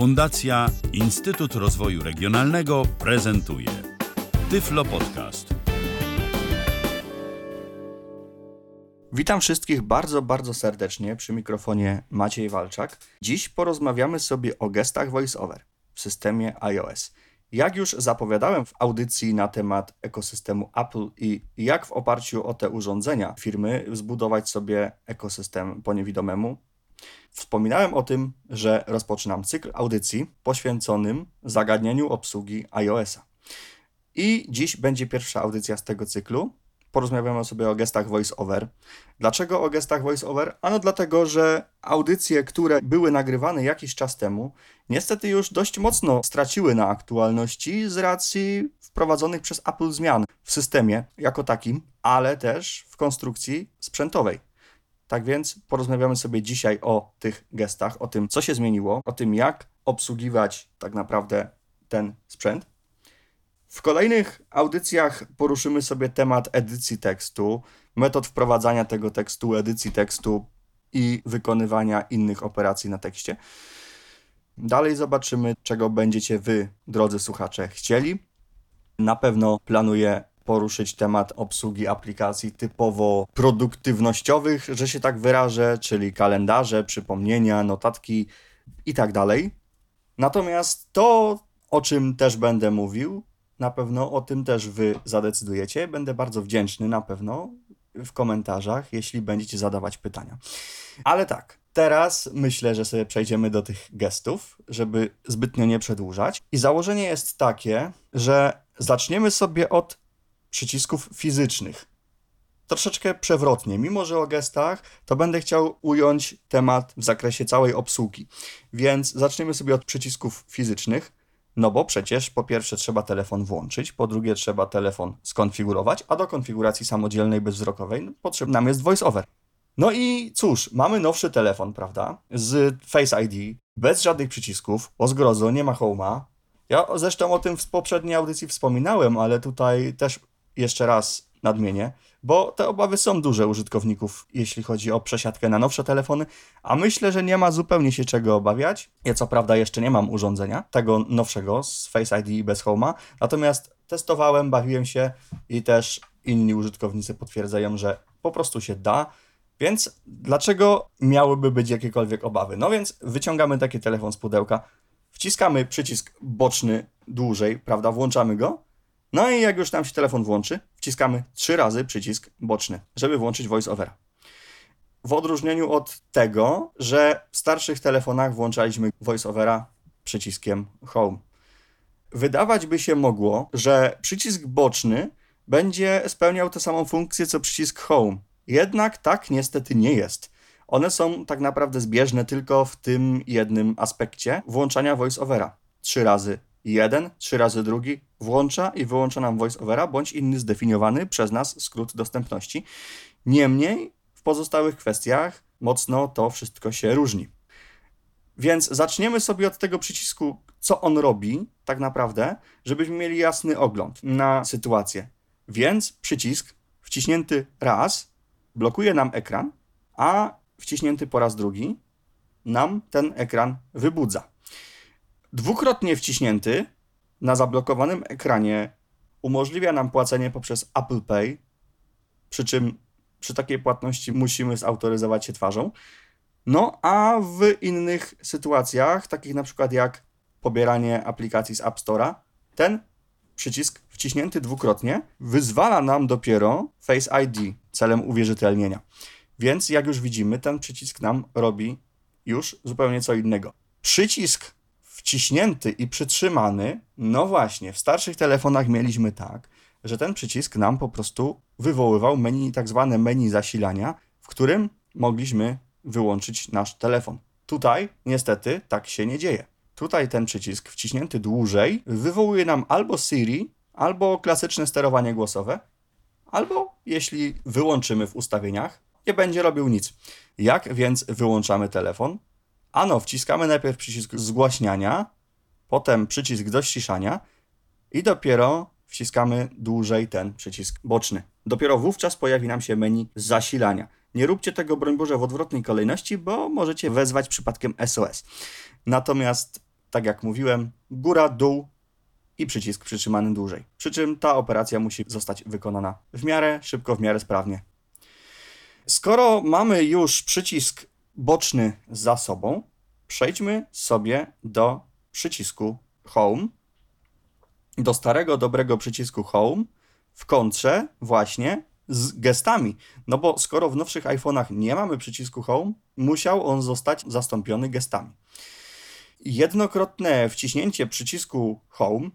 Fundacja Instytut Rozwoju Regionalnego prezentuje Tyflo Podcast. Witam wszystkich bardzo, bardzo serdecznie przy mikrofonie Maciej Walczak. Dziś porozmawiamy sobie o gestach VoiceOver w systemie iOS. Jak już zapowiadałem w audycji na temat ekosystemu Apple i jak w oparciu o te urządzenia firmy zbudować sobie ekosystem po niewidomemu, Wspominałem o tym, że rozpoczynam cykl audycji poświęconym zagadnieniu obsługi iOS-a. I dziś będzie pierwsza audycja z tego cyklu. Porozmawiamy sobie o gestach voice-over. Dlaczego o gestach voice-over? Ano dlatego, że audycje, które były nagrywane jakiś czas temu, niestety już dość mocno straciły na aktualności z racji wprowadzonych przez Apple zmian w systemie jako takim, ale też w konstrukcji sprzętowej. Tak więc porozmawiamy sobie dzisiaj o tych gestach, o tym, co się zmieniło, o tym, jak obsługiwać tak naprawdę ten sprzęt. W kolejnych audycjach poruszymy sobie temat edycji tekstu, metod wprowadzania tego tekstu, edycji tekstu i wykonywania innych operacji na tekście. Dalej zobaczymy, czego będziecie Wy, drodzy słuchacze, chcieli. Na pewno planuję poruszyć temat obsługi aplikacji typowo produktywnościowych, że się tak wyrażę, czyli kalendarze, przypomnienia, notatki i tak dalej. Natomiast to, o czym też będę mówił, na pewno o tym też Wy zadecydujecie. Będę bardzo wdzięczny na pewno w komentarzach, jeśli będziecie zadawać pytania. Ale tak, teraz myślę, że sobie przejdziemy do tych gestów, żeby zbytnio nie przedłużać. I założenie jest takie, że zaczniemy sobie od przycisków fizycznych. Troszeczkę przewrotnie, mimo że o gestach, to będę chciał ująć temat w zakresie całej obsługi. Więc zaczniemy sobie od przycisków fizycznych. No bo przecież po pierwsze trzeba telefon włączyć, po drugie trzeba telefon skonfigurować, a do konfiguracji samodzielnej bezwzrokowej potrzebny nam jest voiceover. No i cóż, mamy nowszy telefon, prawda? Z Face ID, bez żadnych przycisków, o zgrozo, nie ma home'a. Ja zresztą o tym w poprzedniej audycji wspominałem, ale tutaj też jeszcze raz nadmienię, bo te obawy są duże użytkowników, jeśli chodzi o przesiadkę na nowsze telefony, a myślę, że nie ma zupełnie się czego obawiać. Ja co prawda jeszcze nie mam urządzenia, tego nowszego z Face ID i bez Home'a, natomiast testowałem, bawiłem się i też inni użytkownicy potwierdzają, że po prostu się da. Więc dlaczego miałyby być jakiekolwiek obawy? No więc wyciągamy taki telefon z pudełka, wciskamy przycisk boczny dłużej, prawda, włączamy go no i jak już nam się telefon włączy, wciskamy trzy razy przycisk boczny, żeby włączyć voice-overa. W odróżnieniu od tego, że w starszych telefonach włączaliśmy voice-overa przyciskiem home. Wydawać by się mogło, że przycisk boczny będzie spełniał tę samą funkcję co przycisk home. Jednak tak niestety nie jest. One są tak naprawdę zbieżne tylko w tym jednym aspekcie włączania voice-overa. Trzy razy jeden, trzy razy drugi, włącza i wyłącza nam voice-overa, bądź inny zdefiniowany przez nas skrót dostępności. Niemniej w pozostałych kwestiach mocno to wszystko się różni. Więc zaczniemy sobie od tego przycisku, co on robi tak naprawdę, żebyśmy mieli jasny ogląd na sytuację. Więc przycisk wciśnięty raz blokuje nam ekran, a wciśnięty po raz drugi nam ten ekran wybudza. Dwukrotnie wciśnięty na zablokowanym ekranie umożliwia nam płacenie poprzez Apple Pay, przy czym przy takiej płatności musimy zautoryzować się twarzą. No a w innych sytuacjach, takich na przykład jak pobieranie aplikacji z App Store'a, ten przycisk wciśnięty dwukrotnie wyzwala nam dopiero Face ID celem uwierzytelnienia. Więc jak już widzimy, ten przycisk nam robi już zupełnie co innego. Przycisk wciśnięty i przytrzymany, no właśnie, w starszych telefonach mieliśmy tak, że ten przycisk nam po prostu wywoływał menu, tak zwane menu zasilania, w którym mogliśmy wyłączyć nasz telefon. Tutaj niestety tak się nie dzieje. Tutaj ten przycisk wciśnięty dłużej wywołuje nam albo Siri, albo klasyczne sterowanie głosowe, albo jeśli wyłączymy w ustawieniach, nie będzie robił nic. Jak więc wyłączamy telefon? Ano, wciskamy najpierw przycisk zgłaśniania, potem przycisk do ściszania i dopiero wciskamy dłużej ten przycisk boczny. Dopiero wówczas pojawi nam się menu zasilania. Nie róbcie tego, broń Boże, w odwrotnej kolejności, bo możecie wezwać przypadkiem SOS. Natomiast tak jak mówiłem, góra, dół i przycisk przytrzymany dłużej. Przy czym ta operacja musi zostać wykonana w miarę szybko, w miarę sprawnie. Skoro mamy już przycisk boczny za sobą, przejdźmy sobie do przycisku Home, do starego, dobrego przycisku Home w kontrze właśnie z gestami. No bo skoro w nowszych iPhone'ach nie mamy przycisku Home, musiał on zostać zastąpiony gestami. Jednokrotne wciśnięcie przycisku Home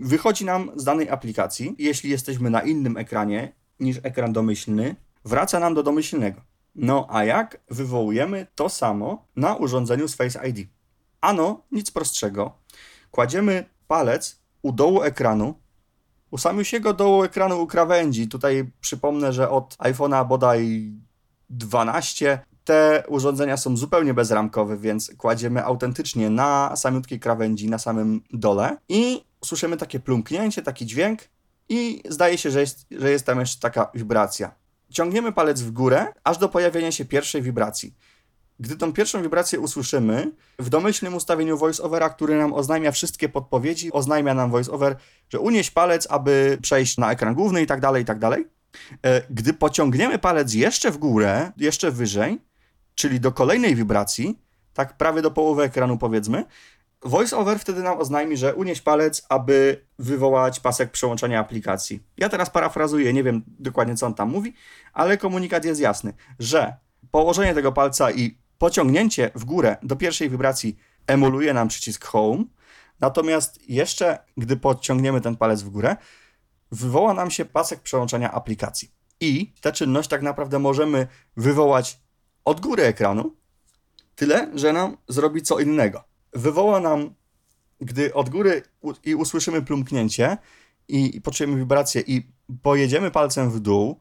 wychodzi nam z danej aplikacji. Jeśli jesteśmy na innym ekranie niż ekran domyślny, wraca nam do domyślnego. No a jak wywołujemy to samo na urządzeniu z Face ID? Ano, nic prostszego. Kładziemy palec u dołu ekranu, u samego dołu ekranu u krawędzi. Tutaj przypomnę, że od iPhone'a bodaj 12 te urządzenia są zupełnie bezramkowe, więc kładziemy autentycznie na samiutkiej krawędzi, na samym dole i słyszymy takie plumknięcie, taki dźwięk i zdaje się, że jest, że jest tam jeszcze taka wibracja. Ciągniemy palec w górę, aż do pojawienia się pierwszej wibracji. Gdy tą pierwszą wibrację usłyszymy, w domyślnym ustawieniu voiceovera, który nam oznajmia wszystkie podpowiedzi, oznajmia nam voiceover, że unieś palec, aby przejść na ekran główny i tak dalej, i tak dalej. E, gdy pociągniemy palec jeszcze w górę, jeszcze wyżej, czyli do kolejnej wibracji, tak prawie do połowy ekranu powiedzmy, VoiceOver wtedy nam oznajmi, że unieś palec, aby wywołać pasek przełączania aplikacji. Ja teraz parafrazuję, nie wiem dokładnie co on tam mówi, ale komunikat jest jasny, że położenie tego palca i pociągnięcie w górę do pierwszej wibracji emuluje nam przycisk Home, natomiast jeszcze gdy podciągniemy ten palec w górę, wywoła nam się pasek przełączania aplikacji. I tę czynność tak naprawdę możemy wywołać od góry ekranu, tyle, że nam zrobi co innego. Wywoła nam, gdy od góry i usłyszymy plumknięcie i, poczujemy wibrację i pojedziemy palcem w dół,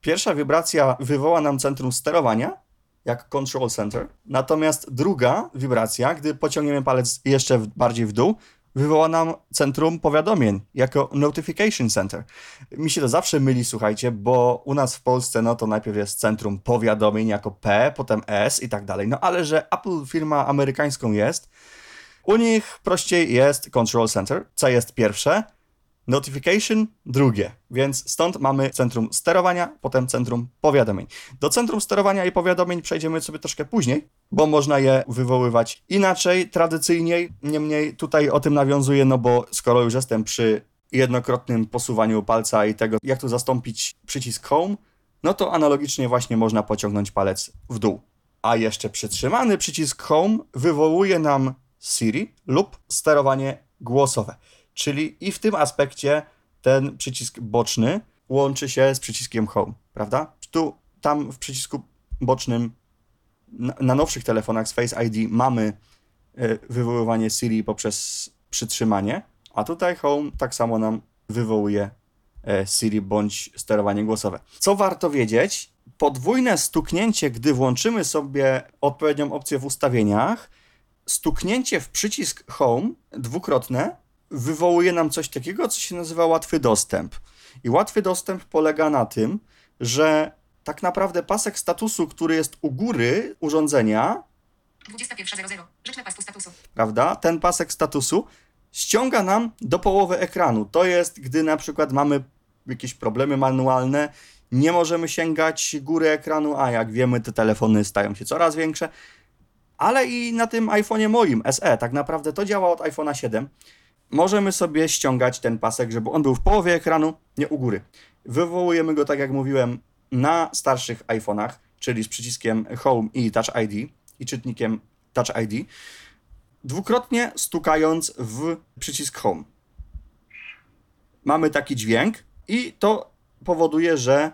pierwsza wibracja wywoła nam centrum sterowania, jak control center, natomiast druga wibracja, gdy pociągniemy palec jeszcze bardziej w dół, wywoła nam centrum powiadomień jako Notification Center. Mi się to zawsze myli, słuchajcie, bo u nas w Polsce no to najpierw jest centrum powiadomień jako P, potem S i tak dalej. No ale że Apple firma amerykańską jest, u nich prościej jest Control Center, co jest pierwsze, Notification drugie, więc stąd mamy centrum sterowania, potem centrum powiadomień. Do centrum sterowania i powiadomień przejdziemy sobie troszkę później, bo można je wywoływać inaczej, tradycyjniej. Niemniej tutaj o tym nawiązuję, no bo skoro już jestem przy jednokrotnym posuwaniu palca i tego, jak tu zastąpić przycisk Home, no to analogicznie właśnie można pociągnąć palec w dół. A jeszcze przytrzymany przycisk Home wywołuje nam Siri lub sterowanie głosowe. Czyli i w tym aspekcie ten przycisk boczny łączy się z przyciskiem Home, prawda? Tu, tam w przycisku bocznym na, na nowszych telefonach z Face ID mamy y, wywoływanie Siri poprzez przytrzymanie, a tutaj Home tak samo nam wywołuje y, Siri bądź sterowanie głosowe. Co warto wiedzieć? Podwójne stuknięcie, gdy włączymy sobie odpowiednią opcję w ustawieniach, stuknięcie w przycisk Home dwukrotne wywołuje nam coś takiego, co się nazywa łatwy dostęp. I łatwy dostęp polega na tym, że tak naprawdę pasek statusu, który jest u góry urządzenia, 21.00, rzeczne pasku statusu. Prawda? Ten pasek statusu ściąga nam do połowy ekranu. To jest, gdy na przykład mamy jakieś problemy manualne, nie możemy sięgać góry ekranu, a jak wiemy, te telefony stają się coraz większe. Ale i na tym iPhone'ie moim SE, tak naprawdę to działa od iPhone'a 7 możemy sobie ściągać ten pasek, żeby on był w połowie ekranu, nie u góry. Wywołujemy go, tak jak mówiłem, na starszych iPhone'ach, czyli z przyciskiem Home i Touch ID i czytnikiem Touch ID, dwukrotnie stukając w przycisk Home. Mamy taki dźwięk i to powoduje, że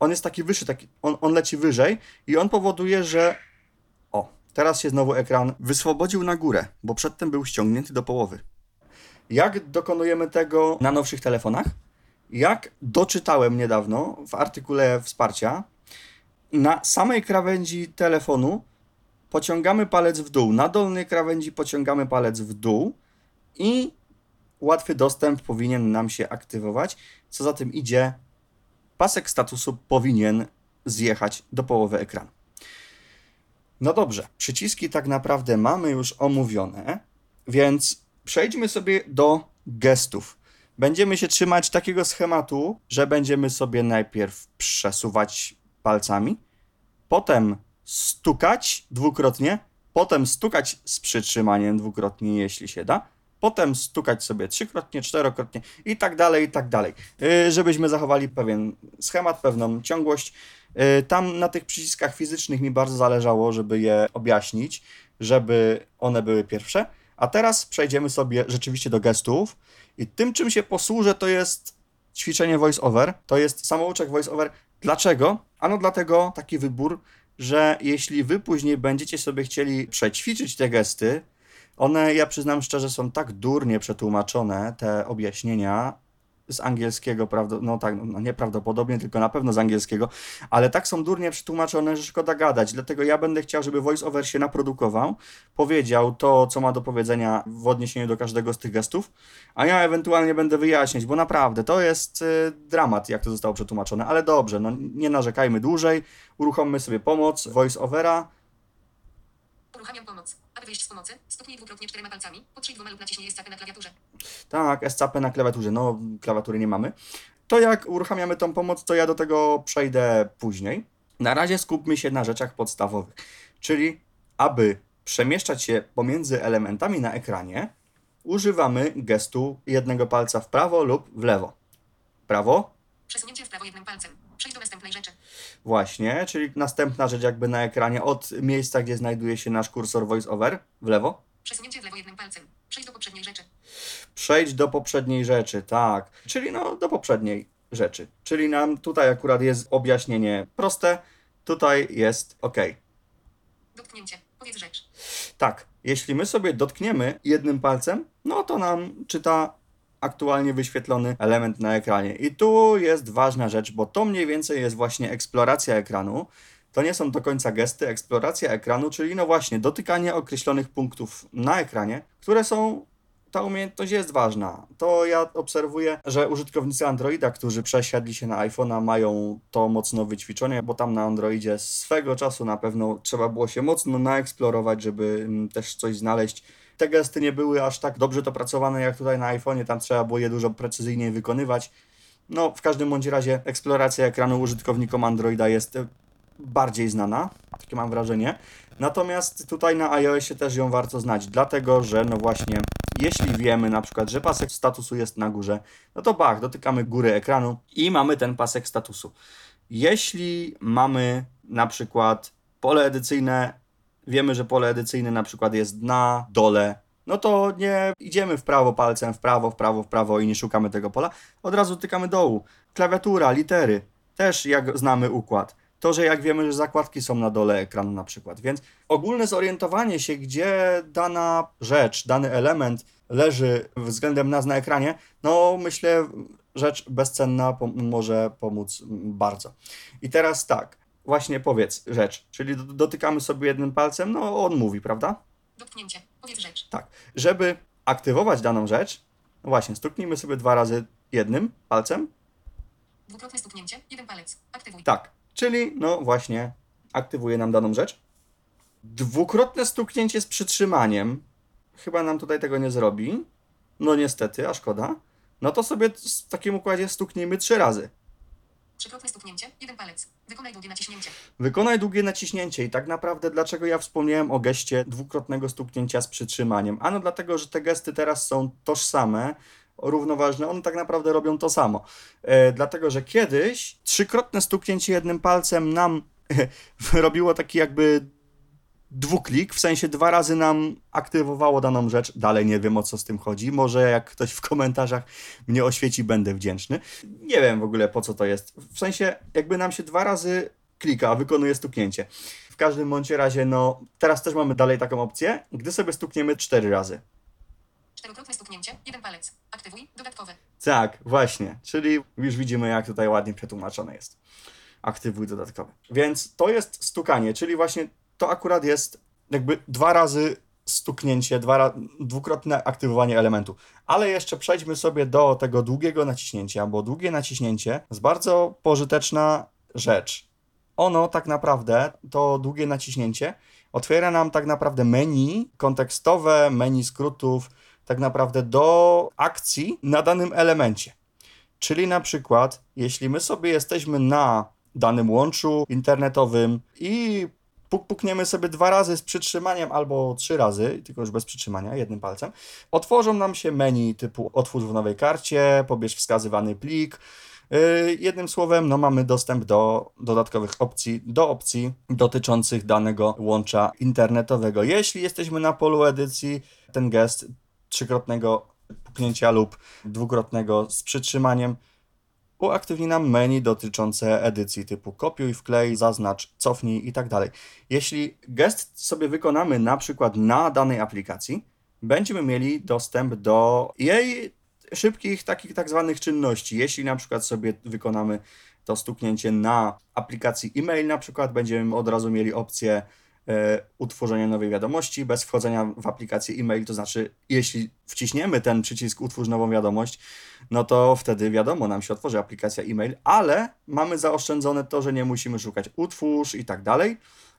on jest taki wyższy, taki, on, on leci wyżej i on powoduje, że o, teraz się znowu ekran wyswobodził na górę, bo przedtem był ściągnięty do połowy. Jak dokonujemy tego na nowszych telefonach? Jak doczytałem niedawno w artykule wsparcia, na samej krawędzi telefonu pociągamy palec w dół. Na dolnej krawędzi pociągamy palec w dół i łatwy dostęp powinien nam się aktywować. Co za tym idzie, pasek statusu powinien zjechać do połowy ekranu. No dobrze, przyciski tak naprawdę mamy już omówione. Więc przejdźmy sobie do gestów. Będziemy się trzymać takiego schematu, że będziemy sobie najpierw przesuwać palcami, potem stukać dwukrotnie, potem stukać z przytrzymaniem dwukrotnie, jeśli się da, potem stukać sobie trzykrotnie, czterokrotnie i tak dalej, i tak dalej, Yy, żebyśmy zachowali pewien schemat, pewną ciągłość. Yy, Tam na tych przyciskach fizycznych mi bardzo zależało, żeby je objaśnić, żeby one były pierwsze. A teraz przejdziemy sobie rzeczywiście do gestów i tym, czym się posłużę, to jest ćwiczenie voice-over, to jest samouczek voice-over. Dlaczego? Ano dlatego taki wybór, że jeśli wy później będziecie sobie chcieli przećwiczyć te gesty, one, ja przyznam szczerze, są tak durnie przetłumaczone, te objaśnienia z angielskiego, prawda, no tak, no nieprawdopodobnie, tylko na pewno z angielskiego, ale tak są durnie przetłumaczone, że szkoda gadać. Dlatego ja będę chciał, żeby voice-over się naprodukował, powiedział to, co ma do powiedzenia w odniesieniu do każdego z tych gestów, a ja ewentualnie będę wyjaśniać, bo naprawdę to jest y, dramat, jak to zostało przetłumaczone, ale dobrze, no nie narzekajmy dłużej, uruchommy sobie pomoc voice-overa, Uruchamiam pomoc. Aby wyjść z pomocy, stuknij dwukrotnie czterema palcami, potrzyj dwoma lub naciśnij escapę na klawiaturze. Tak, SCP na klawiaturze. No, klawiatury nie mamy. To jak uruchamiamy tą pomoc, to ja do tego przejdę później. Na razie skupmy się na rzeczach podstawowych. Czyli, aby przemieszczać się pomiędzy elementami na ekranie, używamy gestu jednego palca w prawo lub w lewo. Prawo, Przesunięcie w prawo jednym palcem. Przejdź do następnej rzeczy. właśnie, czyli następna rzecz jakby na ekranie od miejsca, gdzie znajduje się nasz kursor voiceover, w lewo. Przesunięcie w lewo jednym palcem. Przejdź do poprzedniej rzeczy. Przejdź do poprzedniej rzeczy, tak. Czyli no do poprzedniej rzeczy. Czyli nam tutaj akurat jest objaśnienie proste, tutaj jest ok. Dotknięcie. Powiedz rzecz. Tak, jeśli my sobie dotkniemy jednym palcem, no to nam czyta aktualnie wyświetlony element na ekranie. I tu jest ważna rzecz, bo to mniej więcej jest właśnie eksploracja ekranu. To nie są do końca gesty, eksploracja ekranu, czyli no właśnie dotykanie określonych punktów na ekranie, które są ta umiejętność jest ważna. To ja obserwuję, że użytkownicy Androida, którzy przesiadli się na iPhone'a, mają to mocno wyćwiczone, bo tam na Androidzie swego czasu na pewno trzeba było się mocno naeksplorować, żeby mm, też coś znaleźć. Te gesty nie były aż tak dobrze dopracowane jak tutaj na iPhone'ie, tam trzeba było je dużo precyzyjniej wykonywać. No, w każdym bądź razie eksploracja ekranu użytkownikom Androida jest e, bardziej znana, takie mam wrażenie. Natomiast tutaj na iOSie też ją warto znać, dlatego że no właśnie, jeśli wiemy na przykład, że pasek statusu jest na górze, no to bach, dotykamy góry ekranu i mamy ten pasek statusu. Jeśli mamy na przykład pole edycyjne, wiemy, że pole edycyjne na przykład jest na dole, no to nie idziemy w prawo palcem, w prawo, w prawo, w prawo i nie szukamy tego pola, od razu dotykamy dołu. Klawiatura, litery, też jak znamy układ. To, że jak wiemy, że zakładki są na dole ekranu na przykład. Więc ogólne zorientowanie się, gdzie dana rzecz, dany element leży względem nas na ekranie, no myślę, rzecz bezcenna pom- może pomóc bardzo. I teraz tak, właśnie powiedz rzecz, czyli do- dotykamy sobie jednym palcem, no on mówi, prawda? Dotknięcie. Powiedz rzecz. Tak. Żeby aktywować daną rzecz, no właśnie, stuknijmy sobie dwa razy jednym palcem, Dwukrotne stuknięcie. Jeden palec. Aktywuj. Tak, czyli no właśnie aktywuje nam daną rzecz. Dwukrotne stuknięcie z przytrzymaniem chyba nam tutaj tego nie zrobi. No niestety, a szkoda. No to sobie w takim układzie stuknijmy trzy razy. Trzykrotne stuknięcie. Jeden palec. Wykonaj długie naciśnięcie. Wykonaj długie naciśnięcie i tak naprawdę dlaczego ja wspomniałem o geście dwukrotnego stuknięcia z przytrzymaniem? Ano dlatego, że te gesty teraz są tożsame, równoważne, one tak naprawdę robią to samo. E, dlatego, że kiedyś trzykrotne stuknięcie jednym palcem nam robiło taki jakby dwuklik, w sensie dwa razy nam aktywowało daną rzecz. Dalej nie wiem o co z tym chodzi. Może jak ktoś w komentarzach mnie oświeci, będę wdzięczny. Nie wiem w ogóle po co to jest. W sensie jakby nam się dwa razy klika, wykonuje stuknięcie. W każdym bądź razie, no teraz też mamy dalej taką opcję, gdy sobie stukniemy cztery razy. Czterokrotne stuknięcie. Jeden palec. Aktywuj. Dodatkowe. Tak, właśnie. Czyli już widzimy, jak tutaj ładnie przetłumaczone jest. Aktywuj dodatkowe. Więc to jest stukanie, czyli właśnie to akurat jest jakby dwa razy stuknięcie, dwa ra- dwukrotne aktywowanie elementu. Ale jeszcze przejdźmy sobie do tego długiego naciśnięcia, bo długie naciśnięcie jest bardzo pożyteczna rzecz. Ono tak naprawdę, to długie naciśnięcie, otwiera nam tak naprawdę menu kontekstowe, menu skrótów, tak naprawdę do akcji na danym elemencie. Czyli na przykład, jeśli my sobie jesteśmy na danym łączu internetowym i puk pukniemy sobie dwa razy z przytrzymaniem albo trzy razy, tylko już bez przytrzymania, jednym palcem, otworzą nam się menu typu otwórz w nowej karcie, pobierz wskazywany plik. Yy, Jednym słowem, no mamy dostęp do dodatkowych opcji, do opcji dotyczących danego łącza internetowego. Jeśli jesteśmy na polu edycji, ten gest trzykrotnego puknięcia lub dwukrotnego z przytrzymaniem uaktywni nam menu dotyczące edycji typu kopiuj, wklej, zaznacz, cofnij i tak. Jeśli gest sobie wykonamy na przykład na danej aplikacji, będziemy mieli dostęp do jej szybkich takich tak zwanych czynności. Jeśli na przykład sobie wykonamy to stuknięcie na aplikacji e-mail na przykład, będziemy od razu mieli opcję e, utworzenia nowej wiadomości bez wchodzenia w aplikację e-mail, to znaczy jeśli wciśniemy ten przycisk utwórz nową wiadomość, no to wtedy wiadomo, nam się otworzy aplikacja e-mail, ale mamy zaoszczędzone to, że nie musimy szukać utwórz i tak dalej,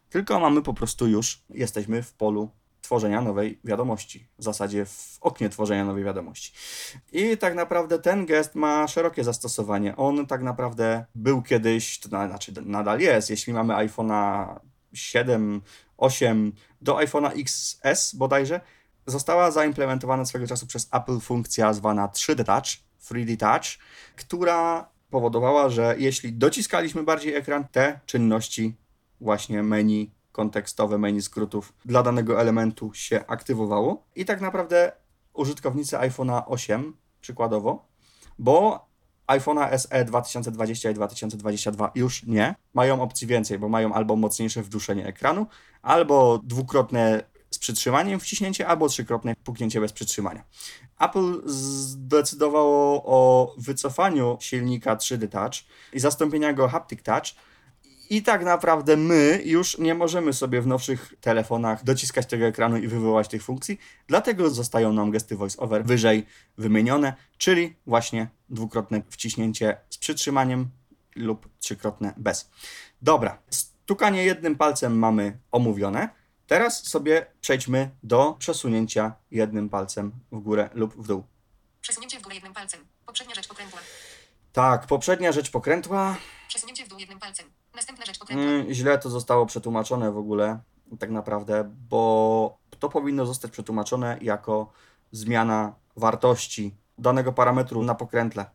tylko mamy po prostu już, jesteśmy w polu tworzenia nowej wiadomości, w zasadzie w oknie tworzenia nowej wiadomości. I tak naprawdę ten gest ma szerokie zastosowanie. On tak naprawdę był kiedyś, to na, znaczy nadal jest, jeśli mamy iPhone'a 7, 8 do iPhone'a XS bodajże, została zaimplementowana swego czasu przez Apple funkcja zwana 3D Touch, 3D Touch, która powodowała, że jeśli dociskaliśmy bardziej ekran, te czynności właśnie menu kontekstowe, menu skrótów dla danego elementu się aktywowało. I tak naprawdę użytkownicy iPhone'a 8 przykładowo, bo iPhone'a SE 2020 i 2022 już nie. Mają opcji więcej, bo mają albo mocniejsze wduszenie ekranu, albo dwukrotne z przytrzymaniem wciśnięcie, albo trzykrotne puknięcie bez przytrzymania. Apple zdecydowało o wycofaniu silnika 3D Touch i zastąpienia go Haptic Touch. I tak naprawdę my już nie możemy sobie w nowszych telefonach dociskać tego ekranu i wywołać tych funkcji, dlatego zostają nam gesty voice-over wyżej wymienione, czyli właśnie dwukrotne wciśnięcie z przytrzymaniem lub trzykrotne bez. Dobra, stukanie jednym palcem mamy omówione. Teraz sobie przejdźmy do przesunięcia jednym palcem w górę lub w dół. Przesunięcie w górę jednym palcem. Poprzednia rzecz pokrętła. Tak, poprzednia rzecz pokrętła. Przesunięcie w dół jednym palcem. Następna rzecz pokrętła. Mm, źle to zostało przetłumaczone w ogóle, tak naprawdę, bo to powinno zostać przetłumaczone jako zmiana wartości danego parametru na pokrętle.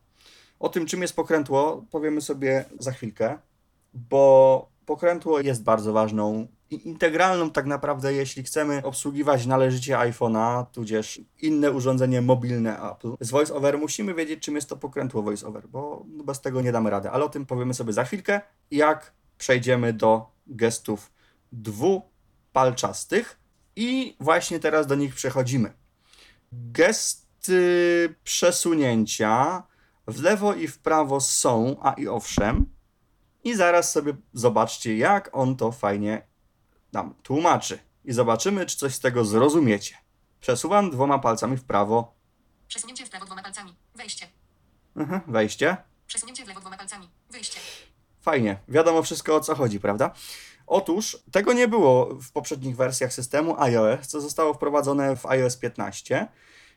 O tym, czym jest pokrętło, powiemy sobie za chwilkę, bo pokrętło jest bardzo ważną integralną tak naprawdę, jeśli chcemy obsługiwać należycie iPhone'a, tudzież inne urządzenie mobilne Apple. Z VoiceOver musimy wiedzieć, czym jest to pokrętło VoiceOver, bo bez tego nie damy rady, ale o tym powiemy sobie za chwilkę, jak przejdziemy do gestów dwupalczastych i właśnie teraz do nich przechodzimy. Gesty przesunięcia w lewo i w prawo są, a i owszem, i zaraz sobie zobaczcie, jak on to fajnie nam tłumaczy. I zobaczymy, czy coś z tego zrozumiecie. Przesuwam dwoma palcami w prawo. Przesunięcie w prawo dwoma palcami. Wejście. Mhm, wejście. Przesunięcie w lewo dwoma palcami. Wyjście. Fajnie, wiadomo wszystko o co chodzi, prawda? Otóż tego nie było w poprzednich wersjach systemu iOS, co zostało wprowadzone w iOS 15.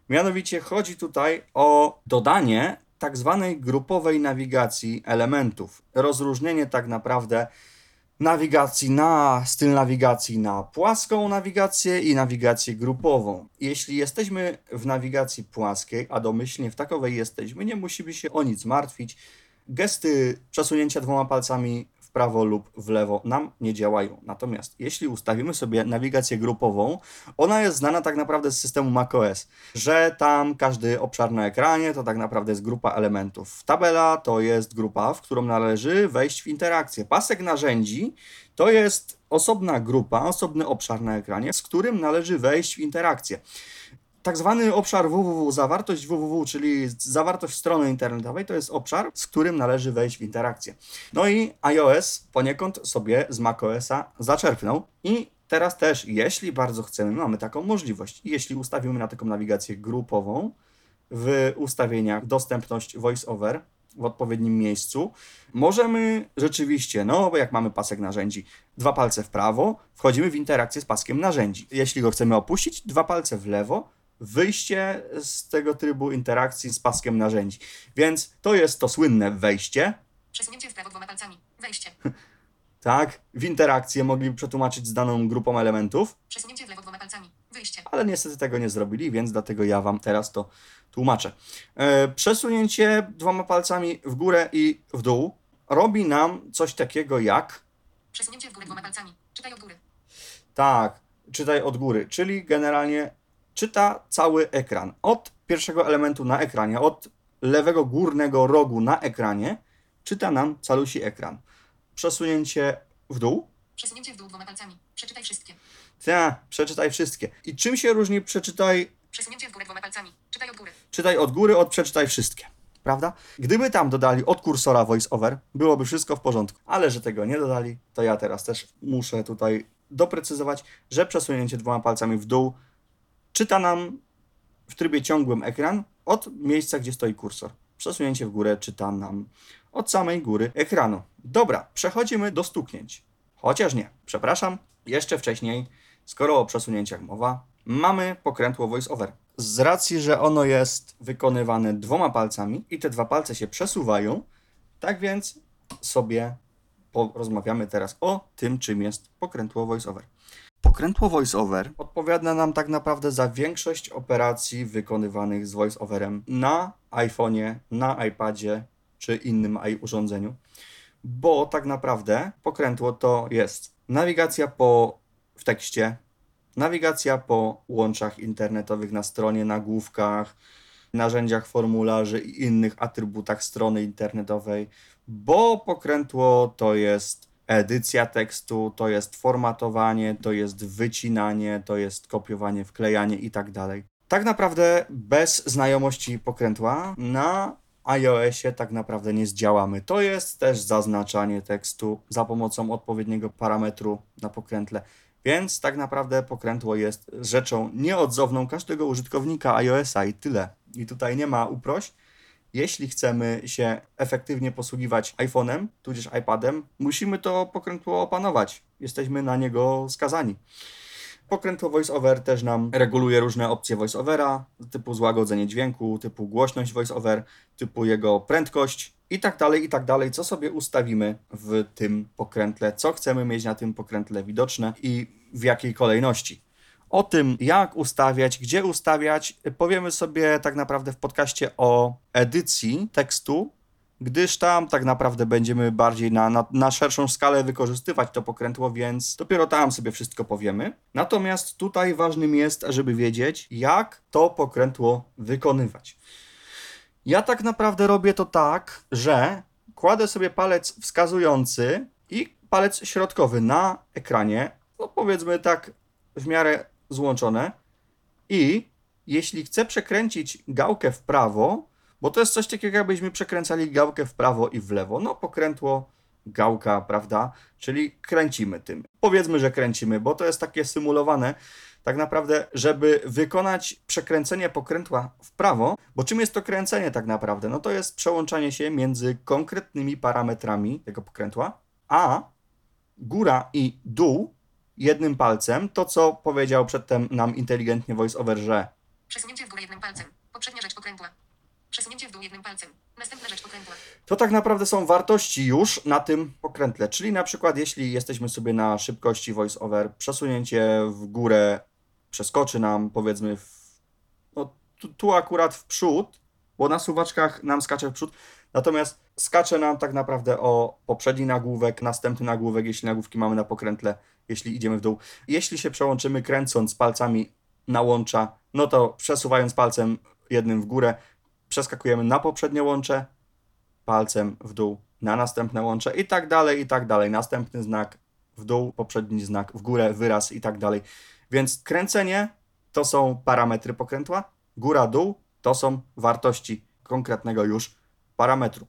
Mianowicie chodzi tutaj o dodanie tak zwanej grupowej nawigacji elementów. Rozróżnienie tak naprawdę nawigacji na styl nawigacji na płaską nawigację i nawigację grupową. Jeśli jesteśmy w nawigacji płaskiej, a domyślnie w takowej jesteśmy, nie musimy się o nic martwić. Gesty przesunięcia dwoma palcami w prawo lub w lewo nam nie działają. Natomiast jeśli ustawimy sobie nawigację grupową, ona jest znana tak naprawdę z systemu macOS, że tam każdy obszar na ekranie to tak naprawdę jest grupa elementów. Tabela to jest grupa, w którą należy wejść w interakcję. Pasek narzędzi to jest osobna grupa, osobny obszar na ekranie, z którym należy wejść w interakcję tak zwany obszar www, zawartość www, czyli zawartość strony internetowej, to jest obszar, z którym należy wejść w interakcję. No i iOS poniekąd sobie z macOSa zaczerpnął i teraz też, jeśli bardzo chcemy, mamy taką możliwość. Jeśli ustawimy na taką nawigację grupową w ustawieniach dostępność VoiceOver, w odpowiednim miejscu. Możemy rzeczywiście, no bo jak mamy pasek narzędzi, dwa palce w prawo, wchodzimy w interakcję z paskiem narzędzi. Jeśli go chcemy opuścić, dwa palce w lewo, wyjście z tego trybu interakcji z paskiem narzędzi. Więc to jest to słynne wejście, Przesunięcie w prawo dwoma palcami. Wejście. tak, w interakcję mogliby przetłumaczyć z daną grupą elementów, Przesunięcie w lewo dwoma palcami. Wyjście. ale niestety tego nie zrobili, więc dlatego ja Wam teraz to tłumaczę. E, przesunięcie dwoma palcami w górę i w dół robi nam coś takiego jak, Przesunięcie w górę dwoma palcami. Czytaj od góry. tak, czytaj od góry, czyli generalnie czyta cały ekran. Od pierwszego elementu na ekranie, od lewego górnego rogu na ekranie, czyta nam calusi ekran. Przesunięcie w dół, Przesunięcie w dół dwoma palcami. Przeczytaj wszystkie. ta, przeczytaj wszystkie. I czym się różni przeczytaj Przesunięcie w górę dwoma palcami. Czytaj od góry. czytaj od góry, od przeczytaj wszystkie. Prawda? Gdyby tam dodali od kursora voiceover, byłoby wszystko w porządku. Ale że tego nie dodali, to ja teraz też muszę tutaj doprecyzować, że przesunięcie dwoma palcami w dół czyta nam w trybie ciągłym ekran od miejsca, gdzie stoi kursor. Przesunięcie w górę czyta nam od samej góry ekranu. Dobra, przechodzimy do stuknięć. Chociaż nie, przepraszam, jeszcze wcześniej, skoro o przesunięciach mowa, mamy pokrętło voiceover. Z racji, że ono jest wykonywane dwoma palcami i te dwa palce się przesuwają, tak więc sobie porozmawiamy teraz o tym, czym jest pokrętło voiceover. Pokrętło voiceover odpowiada nam tak naprawdę za większość operacji wykonywanych z voiceoverem na iPhone'ie, na iPadzie czy innym urządzeniu, bo tak naprawdę pokrętło to jest nawigacja po w tekście, nawigacja po łączach internetowych na stronie, nagłówkach, narzędziach formularzy i innych atrybutach strony internetowej, bo pokrętło to jest edycja tekstu, to jest formatowanie, to jest wycinanie, to jest kopiowanie, wklejanie i tak dalej. Tak naprawdę bez znajomości pokrętła na iOSie tak naprawdę nie zdziałamy. To jest też zaznaczanie tekstu za pomocą odpowiedniego parametru na pokrętle. Więc tak naprawdę pokrętło jest rzeczą nieodzowną każdego użytkownika iOSa i tyle. I tutaj nie ma uproś. Jeśli chcemy się efektywnie posługiwać iPhone'em, tudzież iPadem, musimy to pokrętło opanować. Jesteśmy na niego skazani. Pokrętło VoiceOver też nam reguluje różne opcje VoiceOvera, typu złagodzenie dźwięku, typu głośność VoiceOver, typu jego prędkość i tak dalej, i tak dalej, co sobie ustawimy w tym pokrętle, co chcemy mieć na tym pokrętle widoczne i w jakiej kolejności. O tym, jak ustawiać, gdzie ustawiać, powiemy sobie tak naprawdę w podcaście o edycji tekstu, gdyż tam tak naprawdę będziemy bardziej na, na, na szerszą skalę wykorzystywać to pokrętło, więc dopiero tam sobie wszystko powiemy. Natomiast tutaj ważnym jest, żeby wiedzieć, jak to pokrętło wykonywać. Ja tak naprawdę robię to tak, że kładę sobie palec wskazujący i palec środkowy na ekranie, no powiedzmy tak w miarę złączone i jeśli chcę przekręcić gałkę w prawo, bo to jest coś takiego, jakbyśmy przekręcali gałkę w prawo i w lewo. No, pokrętło, gałka, prawda? Czyli kręcimy tym. Powiedzmy, że kręcimy, bo to jest takie symulowane. Tak naprawdę, żeby wykonać przekręcenie pokrętła w prawo, bo czym jest to kręcenie tak naprawdę? No to jest przełączanie się między konkretnymi parametrami tego pokrętła, a góra i dół jednym palcem, to co powiedział przedtem nam inteligentnie VoiceOver, że Przesunięcie w górę jednym palcem. Poprzednia rzecz pokrętła. Przesunięcie w dół jednym palcem. Następna rzecz pokrętła. to tak naprawdę są wartości już na tym pokrętle. Czyli na przykład, jeśli jesteśmy sobie na szybkości voiceover, przesunięcie w górę przeskoczy nam, powiedzmy, w, no, tu, tu akurat w przód, bo na suwaczkach nam skacze w przód, natomiast skacze nam tak naprawdę o poprzedni nagłówek, następny nagłówek, jeśli nagłówki mamy na pokrętle, jeśli idziemy w dół. Jeśli się przełączymy kręcąc palcami na łącza, no to przesuwając palcem jednym w górę, przeskakujemy na poprzednie łącze, palcem w dół na następne łącze i tak dalej, i tak dalej. Następny znak w dół, poprzedni znak w górę, wyraz i tak dalej. Więc kręcenie to są parametry pokrętła, góra, dół to są wartości konkretnego już parametru.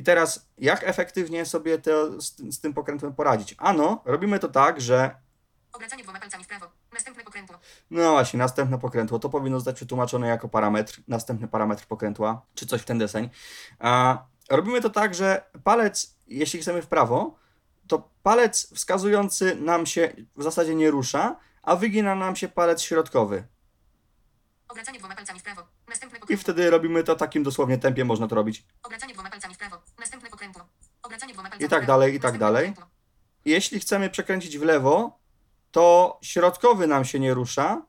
I teraz, jak efektywnie sobie to, z, z tym pokrętłem poradzić? Ano, robimy to tak, że Obracanie dwoma palcami w prawo. Następne pokrętło. no właśnie, następne pokrętło to powinno zostać przetłumaczone jako parametr, następny parametr pokrętła, czy coś w ten deseń. A Robimy to tak, że palec, jeśli chcemy w prawo, to palec wskazujący nam się w zasadzie nie rusza, a wygina nam się palec środkowy. Obracanie dwoma palcami w prawo. Następne I pokrętło. wtedy robimy to takim dosłownie tempie, można to robić. Obracanie dwoma palcami w prawo. Następne pokrętło. Obracanie dwoma palcami I tak dalej, i tak dalej. Jeśli chcemy przekręcić w lewo, to środkowy nam się nie rusza,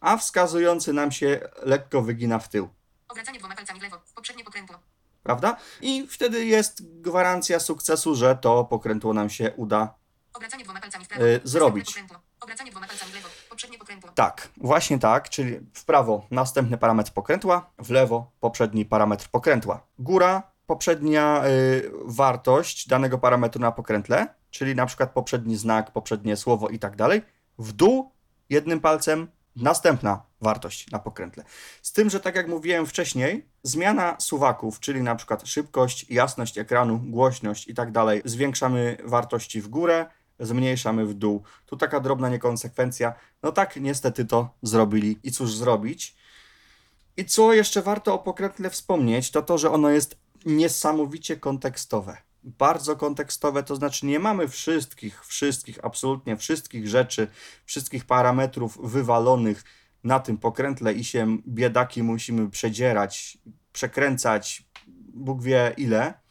a wskazujący nam się lekko wygina w tył. Obracanie dwoma palcami w lewo. Poprzednie pokrętło. Prawda? I wtedy jest gwarancja sukcesu, że to pokrętło nam się uda Obracanie dwoma palcami w prawo. Yy, zrobić. Obracanie dwoma palcami w lewo. Poprzednie pokrętło. Tak, właśnie tak, czyli w prawo następny parametr pokrętła, w lewo poprzedni parametr pokrętła. Góra, poprzednia y, wartość danego parametru na pokrętle, czyli na przykład poprzedni znak, poprzednie słowo i tak dalej. W dół jednym palcem następna wartość na pokrętle. Z tym, że tak jak mówiłem wcześniej, zmiana suwaków, czyli na przykład szybkość, jasność ekranu, głośność i tak dalej, zwiększamy wartości w górę, zmniejszamy w dół. Tu taka drobna niekonsekwencja. No tak, niestety to zrobili. I cóż zrobić? I co jeszcze warto o pokrętle wspomnieć, to to, że ono jest niesamowicie kontekstowe. Bardzo kontekstowe, to znaczy nie mamy wszystkich, wszystkich, absolutnie wszystkich rzeczy, wszystkich parametrów wywalonych na tym pokrętle i się biedaki musimy przedzierać, przekręcać, Bóg wie ile.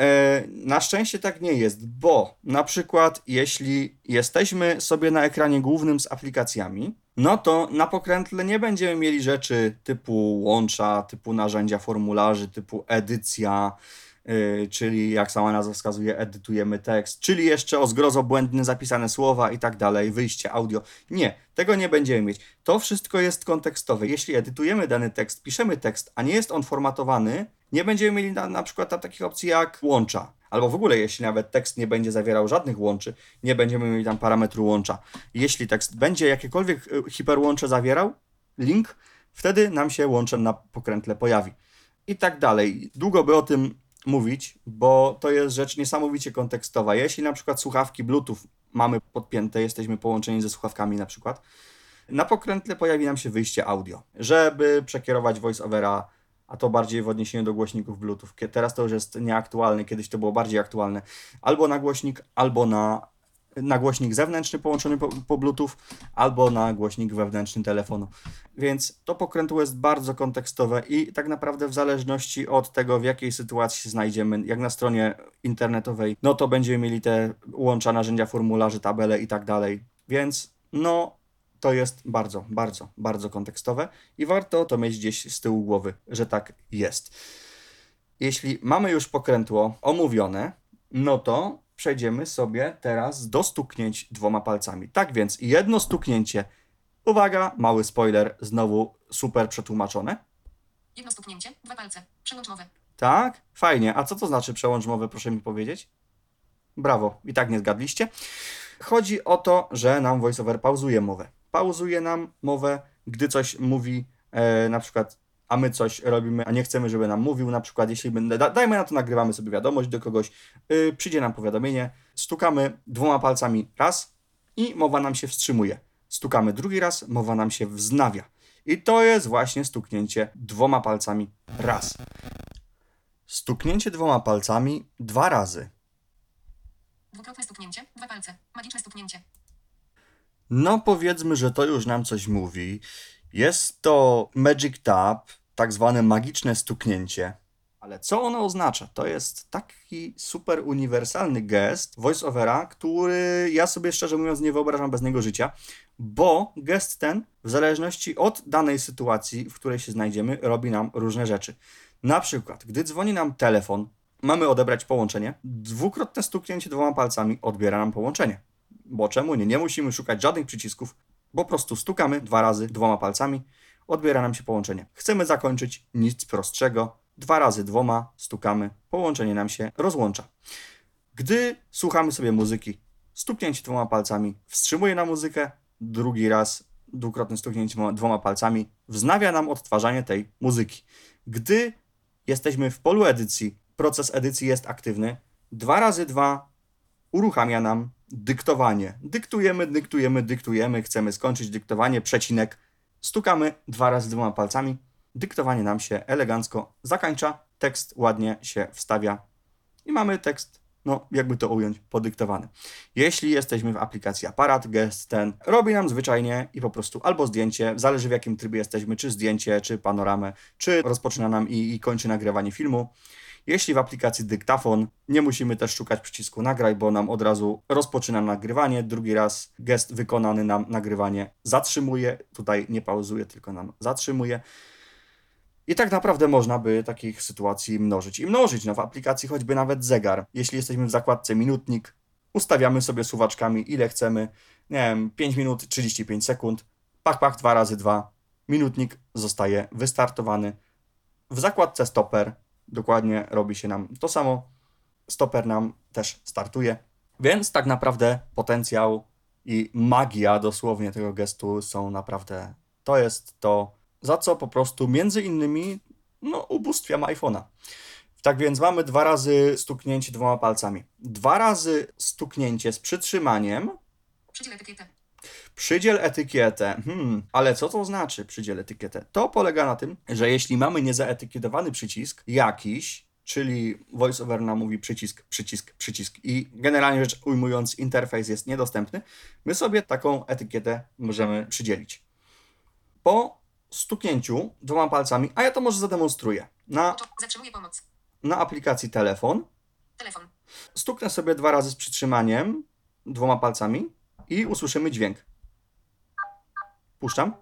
E, Na szczęście tak nie jest, bo na przykład jeśli jesteśmy sobie na ekranie głównym z aplikacjami, no to na pokrętle nie będziemy mieli rzeczy typu łącza, typu narzędzia formularzy, typu edycja, czyli jak sama nazwa wskazuje, edytujemy tekst, czyli jeszcze o zgrozo błędnie zapisane słowa i tak dalej, wyjście audio. Nie, tego nie będziemy mieć. To wszystko jest kontekstowe. Jeśli edytujemy dany tekst, piszemy tekst, a nie jest on formatowany, nie będziemy mieli na, na przykład tam takich opcji jak łącza. Albo w ogóle, jeśli nawet tekst nie będzie zawierał żadnych łączy, nie będziemy mieli tam parametru łącza. Jeśli tekst będzie jakiekolwiek y, hiperłącze zawierał, link, wtedy nam się łączem na pokrętle pojawi. I tak dalej. Długo by o tym mówić, bo to jest rzecz niesamowicie kontekstowa. Jeśli na przykład słuchawki Bluetooth mamy podpięte, jesteśmy połączeni ze słuchawkami na przykład, na pokrętle pojawi nam się wyjście audio, żeby przekierować voiceovera, a to bardziej w odniesieniu do głośników Bluetooth. Teraz to już jest nieaktualne, kiedyś to było bardziej aktualne. Albo na głośnik, albo na, na głośnik zewnętrzny połączony po, po Bluetooth, albo na głośnik wewnętrzny telefonu. Więc to pokrętło jest bardzo kontekstowe i tak naprawdę w zależności od tego, w jakiej sytuacji się znajdziemy, jak na stronie internetowej, no to będziemy mieli te łącza, narzędzia, formularze, tabele i tak dalej. Więc no, to jest bardzo, bardzo, bardzo kontekstowe i warto to mieć gdzieś z tyłu głowy, że tak jest. Jeśli mamy już pokrętło omówione, no to przejdziemy sobie teraz do stuknięć dwoma palcami. Tak więc jedno stuknięcie, uwaga, mały spoiler, znowu super przetłumaczone. Jedno stuknięcie. Dwa palce. Przełącz mowę. Tak, fajnie. A co to znaczy przełącz mowę, proszę mi powiedzieć? Brawo, i tak nie zgadliście. Chodzi o to, że nam VoiceOver pauzuje mowę. Pauzuje nam mowę, gdy coś mówi, e, na przykład, a my coś robimy, a nie chcemy, żeby nam mówił. Na przykład, jeśli będę, da, dajmy na to, nagrywamy sobie wiadomość do kogoś, y, przyjdzie nam powiadomienie, stukamy dwoma palcami raz i mowa nam się wstrzymuje. Stukamy drugi raz, mowa nam się wznawia. I to jest właśnie stuknięcie dwoma palcami raz. Stuknięcie dwoma palcami dwa razy. Dwukrotne stuknięcie. Dwa palce. Magiczne stuknięcie. No powiedzmy, że to już nam coś mówi. Jest to Magic Tap, tak zwane magiczne stuknięcie. Ale co ono oznacza? To jest taki super uniwersalny gest voiceovera, który ja sobie szczerze mówiąc nie wyobrażam bez niego życia, bo gest ten w zależności od danej sytuacji, w której się znajdziemy, robi nam różne rzeczy. Na przykład, gdy dzwoni nam telefon, mamy odebrać połączenie, dwukrotne stuknięcie dwoma palcami odbiera nam połączenie. Bo czemu nie? Nie musimy szukać żadnych przycisków, po prostu stukamy dwa razy dwoma palcami, odbiera nam się połączenie. Chcemy zakończyć nic prostszego, dwa razy dwoma stukamy, połączenie nam się rozłącza. Gdy słuchamy sobie muzyki, stuknięcie dwoma palcami wstrzymuje na muzykę, drugi raz dwukrotne stuknięcie dwoma palcami wznawia nam odtwarzanie tej muzyki. Gdy jesteśmy w polu edycji, proces edycji jest aktywny, dwa razy dwa uruchamia nam dyktowanie. Dyktujemy, dyktujemy, dyktujemy, chcemy skończyć dyktowanie, przecinek, stukamy dwa razy dwoma palcami, dyktowanie nam się elegancko zakończa tekst ładnie się wstawia i mamy tekst, no jakby to ująć, podyktowany. Jeśli jesteśmy w aplikacji aparat, gest ten robi nam zwyczajnie i po prostu albo zdjęcie, zależy w jakim trybie jesteśmy, czy zdjęcie, czy panoramę, czy rozpoczyna nam i, i kończy nagrywanie filmu. Jeśli w aplikacji dyktafon, nie musimy też szukać przycisku nagraj, bo nam od razu rozpoczyna nagrywanie. Drugi raz gest wykonany nam nagrywanie zatrzymuje. Tutaj nie pauzuje, tylko nam zatrzymuje. I tak naprawdę można by takich sytuacji mnożyć i mnożyć. No w aplikacji choćby nawet zegar. Jeśli jesteśmy w zakładce minutnik, ustawiamy sobie suwaczkami ile chcemy. Nie wiem, 5 minut 35 sekund. Pach, pach, 2 razy 2. Minutnik zostaje wystartowany. W zakładce stoper dokładnie robi się nam to samo. Stoper nam też startuje. Więc tak naprawdę potencjał i magia dosłownie tego gestu są naprawdę. To jest to, za co po prostu między innymi no, ubóstwiam iPhone'a. Tak więc mamy dwa razy stuknięcie dwoma palcami. Dwa razy stuknięcie z przytrzymaniem. Przydziel etykietę. Przydziel etykietę. Hmm, ale co to znaczy przydziel etykietę? To polega na tym, że jeśli mamy niezaetykietowany przycisk jakiś, czyli VoiceOver nam mówi przycisk, przycisk, przycisk i generalnie rzecz ujmując interfejs jest niedostępny, my sobie taką etykietę możemy przydzielić. Po stuknięciu dwoma palcami, a ja to może zademonstruję, na, na aplikacji telefon, Telefon. stuknę sobie dwa razy z przytrzymaniem dwoma palcami i usłyszymy dźwięk. Puszczam.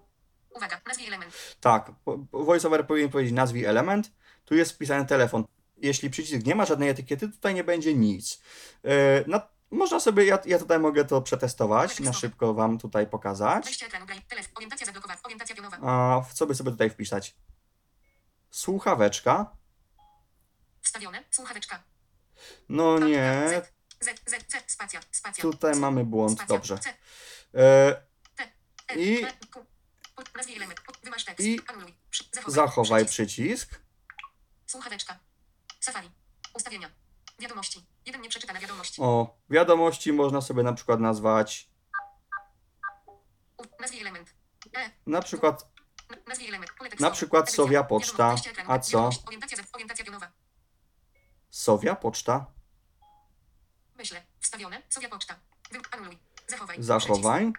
Uwaga. Nazwij element. Tak, VoiceOver powinien powiedzieć nazwij element. Tu jest wpisany telefon. Jeśli przycisk nie ma żadnej etykiety, tutaj nie będzie nic. Yy, no, można sobie, ja, ja tutaj mogę to przetestować, na szybko Wam tutaj pokazać. A w co by sobie tutaj wpisać? Słuchaweczka. Wstawione. Słuchaweczka. No nie, tutaj mamy błąd, dobrze. Yy. I- i. Zachowaj. Przycisk. Słuchaweczka. Safari. Ustawienia. Wiadomości. Jeden wiadomość. O, wiadomości można sobie na przykład nazwać. Nazwij element. E. na przykład Na przykład. Sowia Poczta. A co? Sowia Poczta. Myślę. Wstawione. Sowia poczta. Anuluj. Zachowaj. Zachowaj.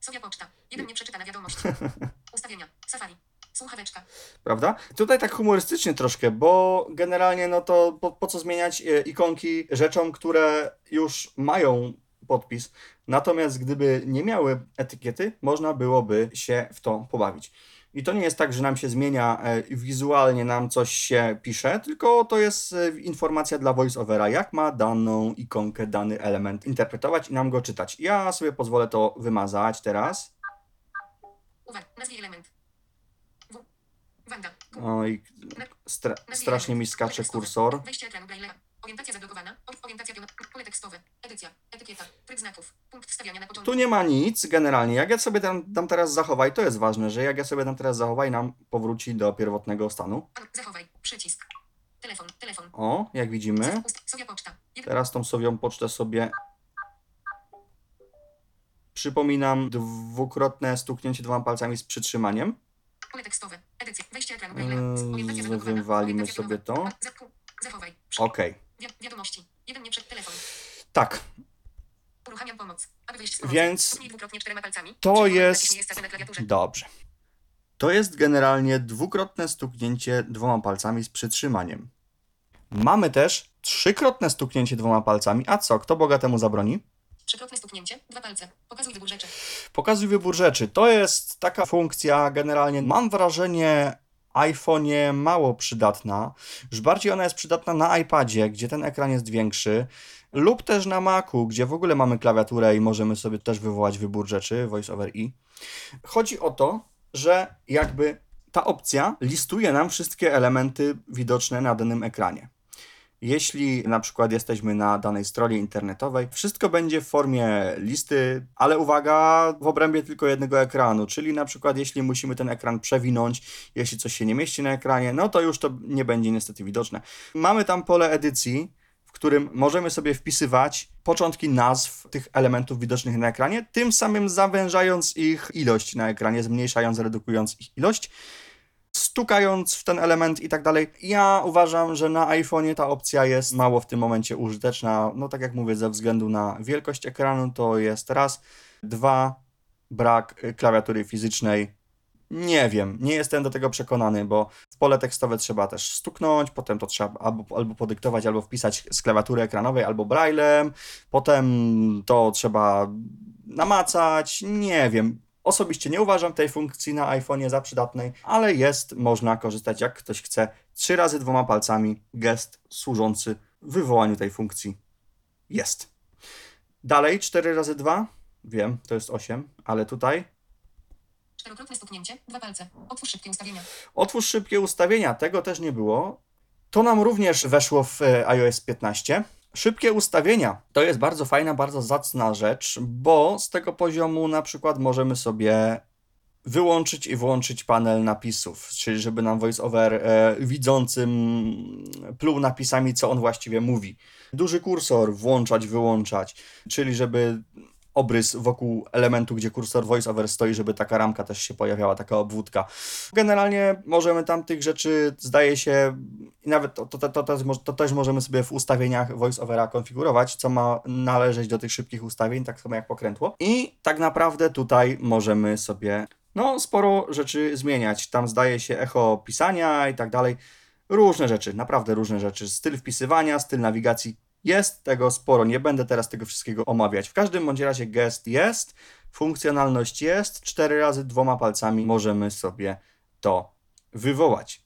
Sowia poczta. Jeden nieprzeczytana wiadomość. Ustawienia. Safari. Słuchaweczka. Prawda? Tutaj tak humorystycznie troszkę, bo generalnie no to po, po co zmieniać e, ikonki rzeczom, które już mają podpis. Natomiast gdyby nie miały etykiety, można byłoby się w to pobawić. I to nie jest tak, że nam się zmienia e, wizualnie, nam coś się pisze, tylko to jest e, informacja dla voiceovera, jak ma daną ikonkę, dany element interpretować i nam go czytać. Ja sobie pozwolę to wymazać teraz. Uwaga. Nazwij element. Wanda. Oj, stra strasznie mi skacze kursor. Orientacja zablokowana. Or- Orientacja. Pole tekstowe. Edycja. Etykieta. Tryb znaków. Punkt wstawiania na początku. Tu nie ma nic generalnie. Jak ja sobie tam, tam teraz zachowaj, to jest ważne, że jak ja sobie tam teraz zachowaj, nam powróci do pierwotnego stanu. An- Zachowaj. Przycisk. Telefon. Telefon. O, jak widzimy. Sowia poczta. Teraz tą sowią pocztę sobie. Przypominam dwukrotne stuknięcie dwoma palcami z przytrzymaniem. Pole tekstowe. Edycja. Wejście ekranu zablokowana. wywalimy sobie to. Okej. Wi- wiadomości. Jeden nie przed telefon. Tak, Uruchamiam pomoc. Aby wyjść z pomocy. Więc Stuknij dwukrotnie czterema palcami. to jest- dobrze. To jest generalnie dwukrotne stuknięcie dwoma palcami z przytrzymaniem. Mamy też trzykrotne stuknięcie dwoma palcami. A co, kto Boga temu zabroni? Trzykrotne stuknięcie. Dwa palce. Pokazuj wybór rzeczy. Pokazuj wybór rzeczy. To jest taka funkcja generalnie, mam wrażenie, iPhone'ie mało przydatna. Już bardziej ona jest przydatna na iPadzie, gdzie ten ekran jest większy, lub też na Macu, gdzie w ogóle mamy klawiaturę i możemy sobie też wywołać wybór rzeczy, Voice over i. Chodzi o to, że jakby ta opcja listuje nam wszystkie elementy widoczne na danym ekranie. Jeśli na przykład jesteśmy na danej stronie internetowej, wszystko będzie w formie listy, ale uwaga, w obrębie tylko jednego ekranu, czyli na przykład jeśli musimy ten ekran przewinąć, jeśli coś się nie mieści na ekranie, no to już to nie będzie niestety widoczne. Mamy tam pole edycji, w którym możemy sobie wpisywać początki nazw tych elementów widocznych na ekranie, tym samym zawężając ich ilość na ekranie, zmniejszając, redukując ich ilość. Stukając w ten element i tak dalej. Ja uważam, że na iPhone'ie ta opcja jest mało w tym momencie użyteczna. No tak jak mówię, ze względu na wielkość ekranu to jest raz. Dwa, brak y, klawiatury fizycznej. Nie wiem, nie jestem do tego przekonany, bo w pole tekstowe trzeba też stuknąć, potem to trzeba albo, albo podyktować, albo wpisać z klawiatury ekranowej, albo braillem, potem to trzeba namacać, nie wiem. Osobiście nie uważam tej funkcji na iPhone'ie za przydatnej, ale jest, można korzystać jak ktoś chce. Trzy razy dwoma palcami gest służący wywołaniu tej funkcji jest. Dalej 4 razy 2, wiem, to jest 8, ale tutaj Czterokrotne stuknięcie. Dwa palce. Otwórz szybkie ustawienia. Otwórz szybkie ustawienia, tego też nie było. To nam również weszło w e, iOS 15. Szybkie ustawienia. To jest bardzo fajna, bardzo zacna rzecz, bo z tego poziomu na przykład możemy sobie wyłączyć i włączyć panel napisów, czyli żeby nam voiceover e, widzącym pluł napisami, co on właściwie mówi. Duży kursor włączać, wyłączać, czyli żeby obrys wokół elementu, gdzie kursor voiceover stoi, żeby taka ramka też się pojawiała, taka obwódka. Generalnie możemy tam tych rzeczy, zdaje się, i nawet to, to, to, to, to też możemy sobie w ustawieniach voiceovera konfigurować, co ma należeć do tych szybkich ustawień, tak samo jak pokrętło. I tak naprawdę tutaj możemy sobie no, sporo rzeczy zmieniać. Tam zdaje się echo pisania i tak dalej. Różne rzeczy, naprawdę różne rzeczy. Styl wpisywania, styl nawigacji. Jest tego sporo, nie będę teraz tego wszystkiego omawiać. W każdym bądź razie gest jest, funkcjonalność jest, cztery razy dwoma palcami możemy sobie to wywołać.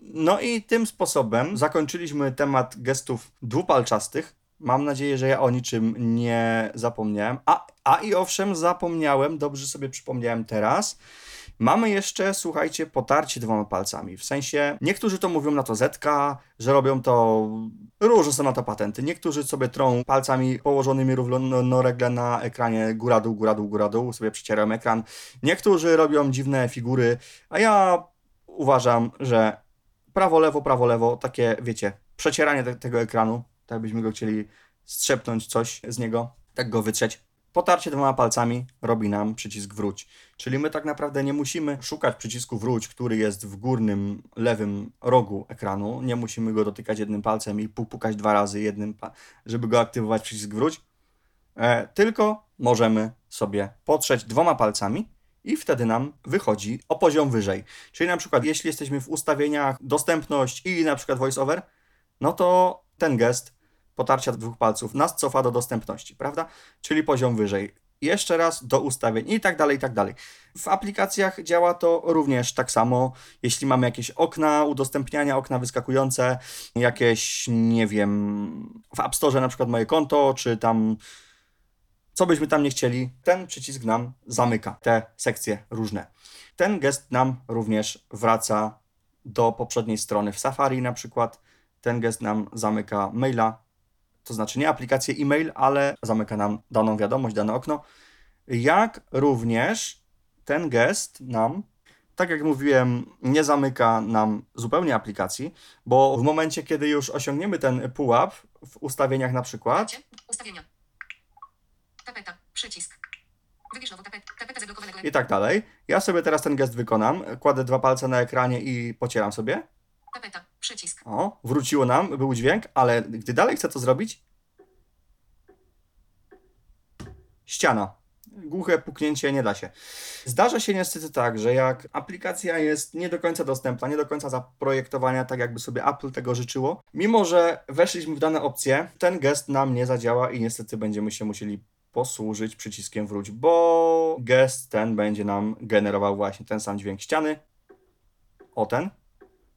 No i tym sposobem zakończyliśmy temat gestów dwupalczastych. Mam nadzieję, że ja o niczym nie zapomniałem. A, a i owszem, zapomniałem, dobrze sobie przypomniałem teraz. Mamy jeszcze, słuchajcie, potarcie dwoma palcami. W sensie, niektórzy to mówią na to zetka, że robią to, różne są na to patenty. Niektórzy sobie trą palcami położonymi równolegle na ekranie góra-dół, góra-dół, góra-dół, sobie przecierają ekran. Niektórzy robią dziwne figury, a ja uważam, że prawo, lewo, prawo, lewo, takie, wiecie, przecieranie te, tego ekranu, tak byśmy go chcieli strzepnąć coś z niego, tak go wytrzeć. Potarcie dwoma palcami robi nam przycisk wróć. Czyli my tak naprawdę nie musimy szukać przycisku wróć, który jest w górnym lewym rogu ekranu. Nie musimy go dotykać jednym palcem i pukać dwa razy jednym, żeby go aktywować przycisk wróć. E, tylko możemy sobie potrzeć dwoma palcami i wtedy nam wychodzi o poziom wyżej. Czyli na przykład jeśli jesteśmy w ustawieniach dostępność i na przykład voiceover, no to ten gest potarcia dwóch palców nas cofa do dostępności, prawda? Czyli poziom wyżej. Jeszcze raz do ustawień i tak dalej, i tak dalej. W aplikacjach działa to również tak samo. Jeśli mamy jakieś okna udostępniania, okna wyskakujące, jakieś, nie wiem, w App Store na przykład moje konto, czy tam co byśmy tam nie chcieli, ten przycisk nam zamyka te sekcje różne. Ten gest nam również wraca do poprzedniej strony w Safari na przykład. Ten gest nam zamyka maila, to znaczy nie aplikację e-mail, ale zamyka nam daną wiadomość, dane okno. Jak również ten gest nam, tak jak mówiłem, nie zamyka nam zupełnie aplikacji, bo w momencie, kiedy już osiągniemy ten pułap w ustawieniach na przykład, Ustawienia. Tapeta. Przycisk. Wybierz nową tapetę. Tapeta zablokowanego. i tak dalej, ja sobie teraz ten gest wykonam, kładę dwa palce na ekranie i pocieram sobie. Tapeta. Przycisk. O, wróciło nam, był dźwięk, ale gdy dalej chcę to zrobić, ściana. Głuche puknięcie nie da się. Zdarza się niestety tak, że jak aplikacja jest nie do końca dostępna, nie do końca zaprojektowana tak, jakby sobie Apple tego życzyło, mimo że weszliśmy w dane opcje, ten gest nam nie zadziała i niestety będziemy się musieli posłużyć przyciskiem wróć, bo gest ten będzie nam generował właśnie ten sam dźwięk ściany. O ten.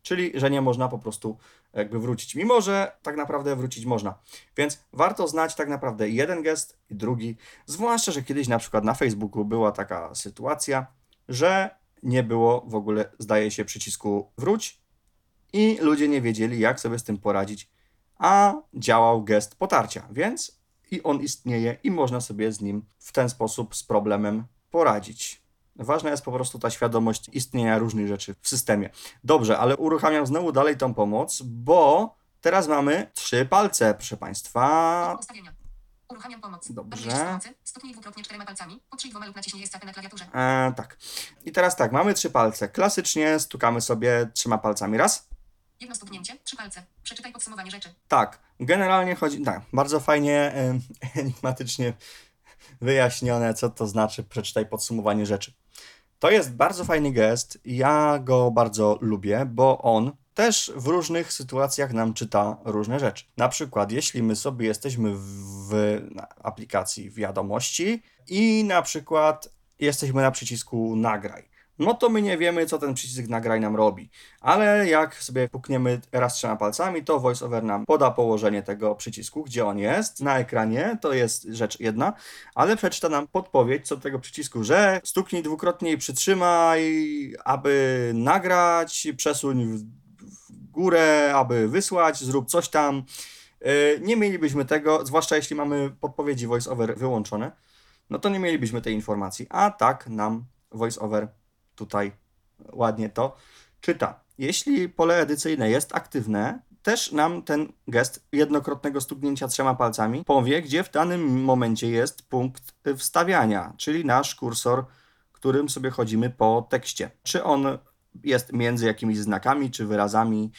Czyli, że nie można po prostu jakby wrócić, mimo że tak naprawdę wrócić można. Więc warto znać tak naprawdę jeden gest i drugi, zwłaszcza, że kiedyś na przykład na Facebooku była taka sytuacja, że nie było w ogóle, zdaje się, przycisku wróć i ludzie nie wiedzieli, jak sobie z tym poradzić, a działał gest potarcia, więc i on istnieje i można sobie z nim w ten sposób z problemem poradzić. Ważna jest po prostu ta świadomość istnienia różnych rzeczy w systemie. Dobrze, ale uruchamiam znowu dalej tą pomoc, bo teraz mamy trzy palce, proszę Państwa. Ustawienia. Uruchamiam pomoc. Dobrze. Stuknij dwukrotnie czterema palcami. Potrzyj dwoma lub naciśnij escape na klawiaturze. E, tak. I teraz tak, mamy trzy palce. Klasycznie stukamy sobie trzema palcami. Raz. Jedno stuknięcie, trzy palce. Przeczytaj podsumowanie rzeczy. Tak, generalnie chodzi, tak, bardzo fajnie, em, enigmatycznie wyjaśnione, co to znaczy przeczytaj podsumowanie rzeczy. To jest bardzo fajny gest, ja go bardzo lubię, bo on też w różnych sytuacjach nam czyta różne rzeczy. Na przykład, jeśli my sobie jesteśmy w, aplikacji wiadomości i na przykład jesteśmy na przycisku nagraj, no to my nie wiemy, co ten przycisk nagraj nam robi. Ale jak sobie pukniemy raz trzema palcami, to VoiceOver nam poda położenie tego przycisku, gdzie on jest na ekranie, to jest rzecz jedna, ale przeczyta nam podpowiedź co do tego przycisku, że stuknij dwukrotnie i przytrzymaj, aby nagrać, przesuń w, w górę, aby wysłać, zrób coś tam. Yy, Nie mielibyśmy tego, zwłaszcza jeśli mamy podpowiedzi VoiceOver wyłączone, no to nie mielibyśmy tej informacji, a tak nam VoiceOver tutaj ładnie to czyta. Jeśli pole edycyjne jest aktywne, też nam ten gest jednokrotnego stuknięcia trzema palcami powie, gdzie w danym momencie jest punkt wstawiania, czyli nasz kursor, którym sobie chodzimy po tekście. Czy on jest między jakimiś znakami czy wyrazami,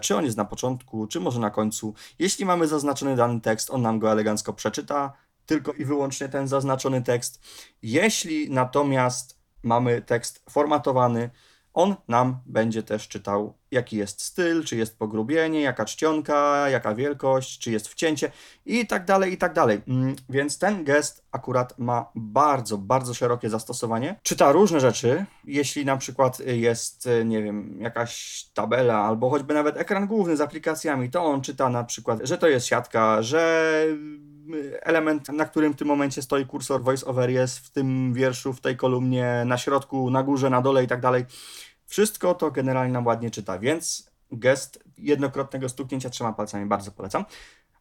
czy on jest na początku, czy może na końcu. Jeśli mamy zaznaczony dany tekst, on nam go elegancko przeczyta, tylko i wyłącznie ten zaznaczony tekst. Jeśli natomiast mamy tekst formatowany, on nam będzie też czytał, jaki jest styl, czy jest pogrubienie, jaka czcionka, jaka wielkość, czy jest wcięcie i tak dalej, i tak dalej. Mm, Więc ten gest akurat ma bardzo, bardzo szerokie zastosowanie. Czyta różne rzeczy. Jeśli na przykład jest, y, nie wiem, jakaś tabela, albo choćby nawet ekran główny z aplikacjami, to on czyta na przykład, że to jest siatka, że y, element, na którym w tym momencie stoi kursor voiceover jest w tym wierszu, w tej kolumnie, na środku, na górze, na dole i tak dalej. Wszystko to generalnie nam ładnie czyta, więc gest jednokrotnego stuknięcia trzema palcami bardzo polecam.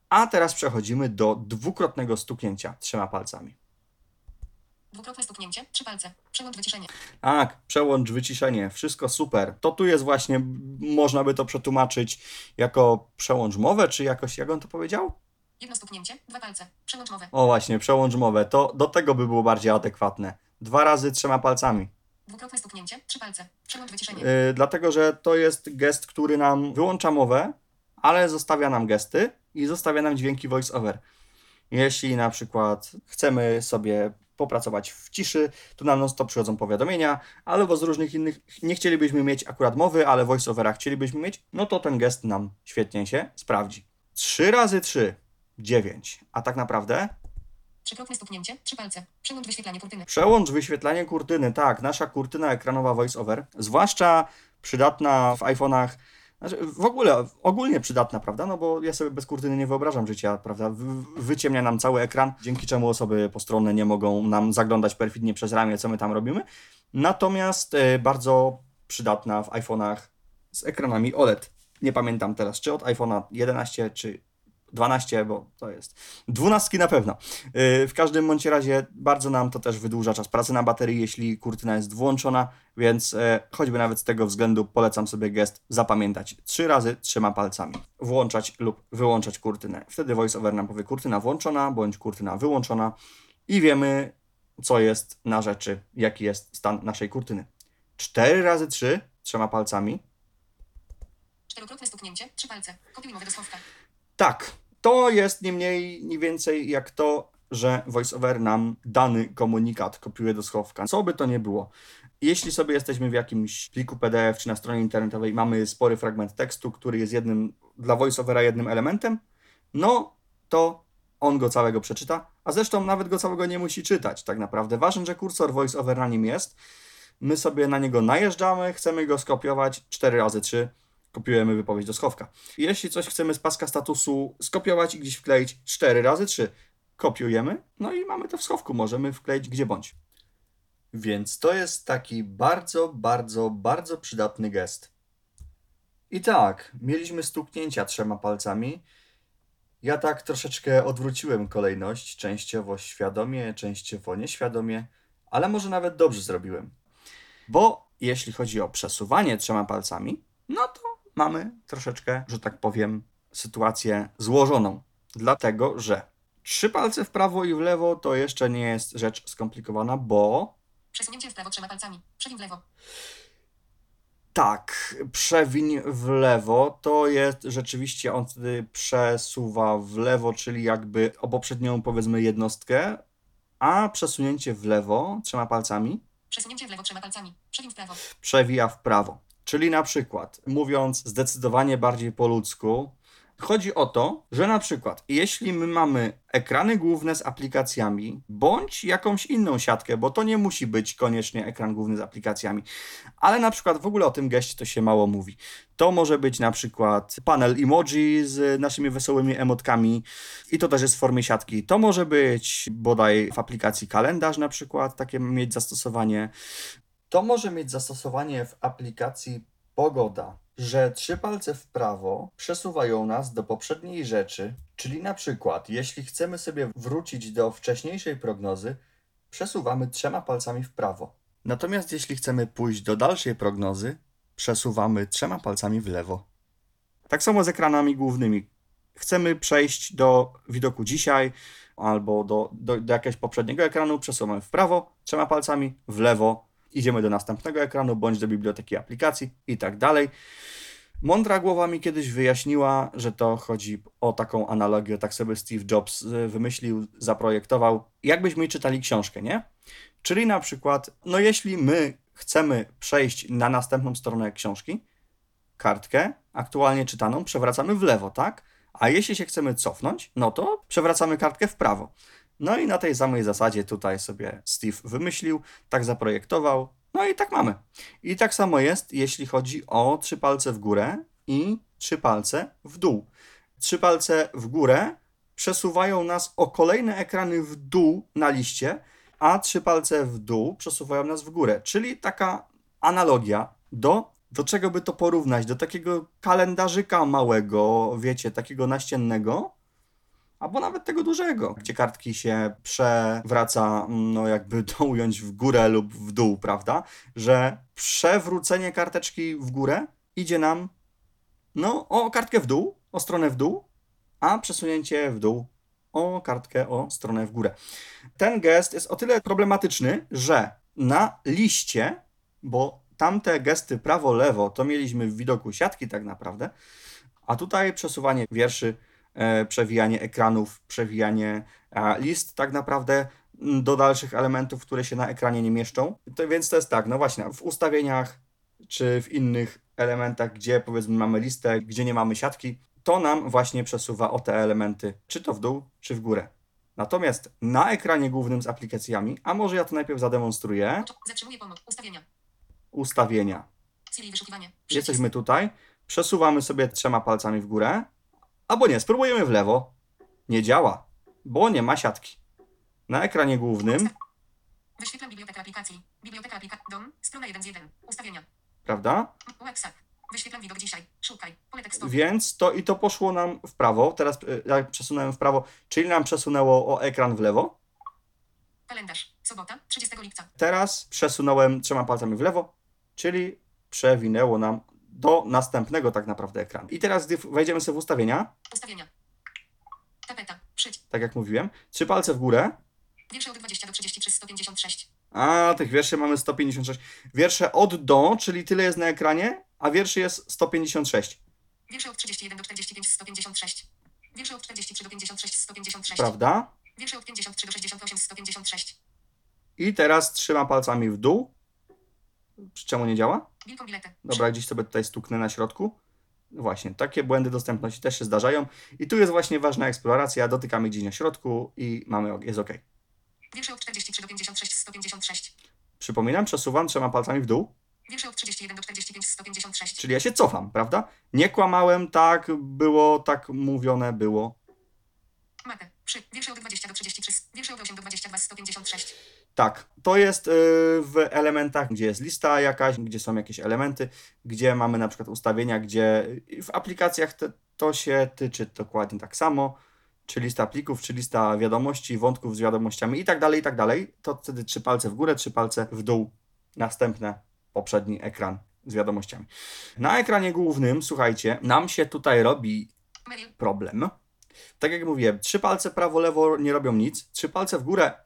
A teraz przechodzimy do dwukrotnego stuknięcia trzema palcami. Dwukrotne stuknięcie, trzy palce. Przełącz wyciszenie. Tak, przełącz wyciszenie, wszystko super. To tu jest właśnie, można by to przetłumaczyć jako przełącz mowę, czy jakoś, jak on to powiedział? Jedno stuknięcie, dwa palce. Przełącz mowę. O właśnie, przełącz mowę, to do tego by było bardziej adekwatne. Dwa razy trzema palcami. Dwukrotne stuknięcie, trzy palce. Przełącz wyciszenie. Yy, dlatego, że to jest gest, który nam wyłącza mowę, ale zostawia nam gesty i zostawia nam dźwięki voice-over. Jeśli na przykład chcemy sobie popracować w ciszy, to nam non-stop przychodzą powiadomienia, albo z różnych innych, nie chcielibyśmy mieć akurat mowy, ale voice-overa chcielibyśmy mieć, no to ten gest nam świetnie się sprawdzi. 3 razy 3, 9. A tak naprawdę Trzykrotne stuknięcie, trzy palce. Przełącz wyświetlanie kurtyny. Przełącz wyświetlanie kurtyny, tak, nasza kurtyna ekranowa VoiceOver, zwłaszcza przydatna w iPhone'ach, znaczy w ogóle, ogólnie przydatna, prawda, no bo ja sobie bez kurtyny nie wyobrażam życia, prawda, Wy- wyciemnia nam cały ekran, dzięki czemu osoby postronne nie mogą nam zaglądać perfidnie przez ramię, co my tam robimy, natomiast e, bardzo przydatna w iPhone'ach z ekranami OLED. Nie pamiętam teraz, czy od iPhone'a 11, czy 12, bo to jest 12 na pewno. Yy, W każdym bądź razie bardzo nam to też wydłuża czas pracy na baterii, jeśli kurtyna jest włączona, więc e, choćby nawet z tego względu polecam sobie gest zapamiętać trzy razy trzema palcami. Włączać lub wyłączać kurtynę. Wtedy voiceover nam powie kurtyna włączona bądź kurtyna wyłączona i wiemy co jest na rzeczy, jaki jest stan naszej kurtyny. Cztery razy trzy trzema palcami Czterokrotne stuknięcie, trzy palce. Kopiuj mowę do słowka. Tak, to jest nie mniej, nie więcej jak to, że VoiceOver nam dany komunikat kopiuje do schowka. Co by to nie było. Jeśli sobie jesteśmy w jakimś pliku PDF czy na stronie internetowej, mamy spory fragment tekstu, który jest jednym dla VoiceOvera jednym elementem, no to on go całego przeczyta, a zresztą nawet go całego nie musi czytać tak naprawdę. Ważne, że kursor VoiceOver na nim jest. My sobie na niego najeżdżamy, chcemy go skopiować 4 razy 3 kopiujemy wypowiedź do schowka. Jeśli coś chcemy z paska statusu skopiować i gdzieś wkleić 4 razy 3, kopiujemy, no i mamy to w schowku, możemy wkleić gdzie bądź. Więc to jest taki bardzo, bardzo, bardzo przydatny gest. I tak, mieliśmy stuknięcia trzema palcami. Ja tak troszeczkę odwróciłem kolejność, częściowo świadomie, częściowo nieświadomie, ale może nawet dobrze zrobiłem. Bo jeśli chodzi o przesuwanie trzema palcami, no to mamy troszeczkę, że tak powiem, sytuację złożoną. Dlatego, że Trzy palce w prawo i w lewo to jeszcze nie jest rzecz skomplikowana, bo Przesunięcie w prawo trzema palcami. Przewiń w lewo. tak, przewiń w lewo to jest rzeczywiście on wtedy przesuwa w lewo, czyli jakby o poprzednią powiedzmy jednostkę, a przesunięcie w lewo trzema palcami Przesunięcie w lewo trzema palcami. Przewiń w prawo. przewija w prawo. Czyli na przykład, mówiąc zdecydowanie bardziej po ludzku, chodzi o to, że na przykład, jeśli my mamy ekrany główne z aplikacjami, bądź jakąś inną siatkę, bo to nie musi być koniecznie ekran główny z aplikacjami, ale na przykład w ogóle o tym geście to się mało mówi. To może być na przykład panel emoji z naszymi wesołymi emotkami i to też jest w formie siatki. To może być bodaj w aplikacji kalendarz na przykład, takie mieć zastosowanie. To może mieć zastosowanie w aplikacji Pogoda, że trzy palce w prawo przesuwają nas do poprzedniej rzeczy, czyli na przykład, jeśli chcemy sobie wrócić do wcześniejszej prognozy, przesuwamy trzema palcami w prawo. Natomiast jeśli chcemy pójść do dalszej prognozy, przesuwamy trzema palcami w lewo. Tak samo z ekranami głównymi. Chcemy przejść do widoku dzisiaj albo do, do, do jakiegoś poprzedniego ekranu, przesuwamy w prawo trzema palcami, w lewo idziemy do następnego ekranu bądź do biblioteki aplikacji i tak dalej. Mądra głowa mi kiedyś wyjaśniła, że to chodzi o taką analogię, tak sobie Steve Jobs y, wymyślił, zaprojektował, jakbyśmy czytali książkę, nie? Czyli na przykład, no jeśli my chcemy przejść na następną stronę książki, kartkę aktualnie czytaną przewracamy w lewo, tak? A jeśli się chcemy cofnąć, no to przewracamy kartkę w prawo. No i na tej samej zasadzie tutaj sobie Steve wymyślił, tak zaprojektował, no i tak mamy. I tak samo jest, jeśli chodzi o trzy palce w górę i trzy palce w dół. Trzy palce w górę przesuwają nas o kolejne ekrany w dół na liście, a trzy palce w dół przesuwają nas w górę. Czyli taka analogia do, do czego by to porównać? Do takiego kalendarzyka małego, wiecie, takiego naściennego, albo nawet tego dużego, gdzie kartki się przewraca, no jakby to ująć w górę lub w dół, prawda? Że przewrócenie karteczki w górę idzie nam, no, o kartkę w dół, o stronę w dół, a przesunięcie w dół o kartkę o stronę w górę. Ten gest jest o tyle problematyczny, że na liście, bo tamte gesty prawo-lewo to mieliśmy w widoku siatki tak naprawdę, a tutaj przesuwanie wierszy przewijanie ekranów, przewijanie e, list tak naprawdę m, do dalszych elementów, które się na ekranie nie mieszczą. To, więc to jest tak, no właśnie, w ustawieniach czy w innych elementach, gdzie powiedzmy mamy listę, gdzie nie mamy siatki, to nam właśnie przesuwa o te elementy, czy to w dół, czy w górę. Natomiast na ekranie głównym z aplikacjami, a może ja to najpierw zademonstruję, Zatrzymuję pomoc. Ustawienia. ustawienia. Siri wyszukiwanie. Jesteśmy tutaj, przesuwamy sobie trzema palcami w górę, albo nie, spróbujemy w lewo. Nie działa, bo nie ma siatki. Na ekranie głównym, Wyświetlam bibliotekę aplikacji. Biblioteka aplikacji. Dom. Strona 1 z 1. Ustawienia. prawda? WhatsApp. Wyświetlam widok dzisiaj. Szukaj. Pole tekstowe. Więc to i to poszło nam w prawo. Teraz y, ja przesunąłem w prawo, czyli nam przesunęło o ekran w lewo. Kalendarz. Sobota. 30 lipca. Teraz przesunąłem trzema palcami w lewo, czyli przewinęło nam do następnego tak naprawdę ekranu. I teraz, gdy wejdziemy sobie w ustawienia, Ustawienia. Tapeta. Przyć. tak jak mówiłem, trzy palce w górę, Wiersze od 20 do 33 156. a tych wierszy mamy 156. Wiersze od do, czyli tyle jest na ekranie, a wierszy jest 156, Wiersze od 31 do 45 156. Wiersze od 43 do 56 156. prawda? Wiersze od 53 do 68 156. I teraz trzymam palcami w dół. Czemu nie działa? Dobra, gdzieś sobie tutaj stuknę na środku. No Właśnie, takie błędy dostępności też się zdarzają. I tu jest właśnie ważna eksploracja. Dotykamy gdzieś na środku i mamy, jest OK. Wiersze od 43 do 56 156. Przypominam, przesuwam trzema palcami w dół, Wiersze od 31 do 45 156. czyli ja się cofam, prawda? Nie kłamałem, tak było, tak mówione było. Mapy. Przy. Wiersze od 20 do 33. Wiersze od 8 do 22 156. Tak, to jest y, w elementach, gdzie jest lista jakaś, gdzie są jakieś elementy, gdzie mamy na przykład ustawienia, gdzie w aplikacjach te, to się tyczy dokładnie tak samo, czy lista plików, czy lista wiadomości, wątków z wiadomościami i tak dalej, i tak dalej. To wtedy trzy palce w górę, trzy palce w dół. Następne, poprzedni ekran z wiadomościami. Na ekranie głównym, słuchajcie, nam się tutaj robi problem, Tak jak mówiłem, trzy palce prawo, lewo nie robią nic, trzy palce w górę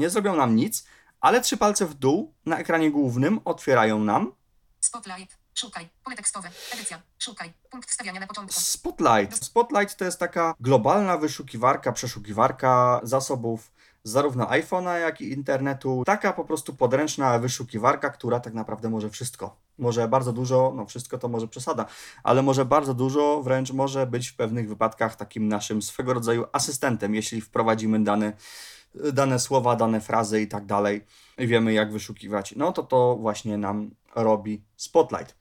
nie zrobią nam nic, ale trzy palce w dół na ekranie głównym otwierają nam Spotlight. Szukaj. Pole tekstowe. Edycja. Szukaj. Punkt wstawiania na początku. Spotlight. Spotlight to jest taka globalna wyszukiwarka, przeszukiwarka zasobów zarówno iPhone'a, jak i internetu. Taka po prostu podręczna wyszukiwarka, która tak naprawdę może wszystko. Może bardzo dużo, no wszystko to może przesada, ale może bardzo dużo, wręcz może być w pewnych wypadkach takim naszym swego rodzaju asystentem, jeśli wprowadzimy dane, dane słowa, dane frazy i tak dalej wiemy jak wyszukiwać. No to to właśnie nam robi Spotlight.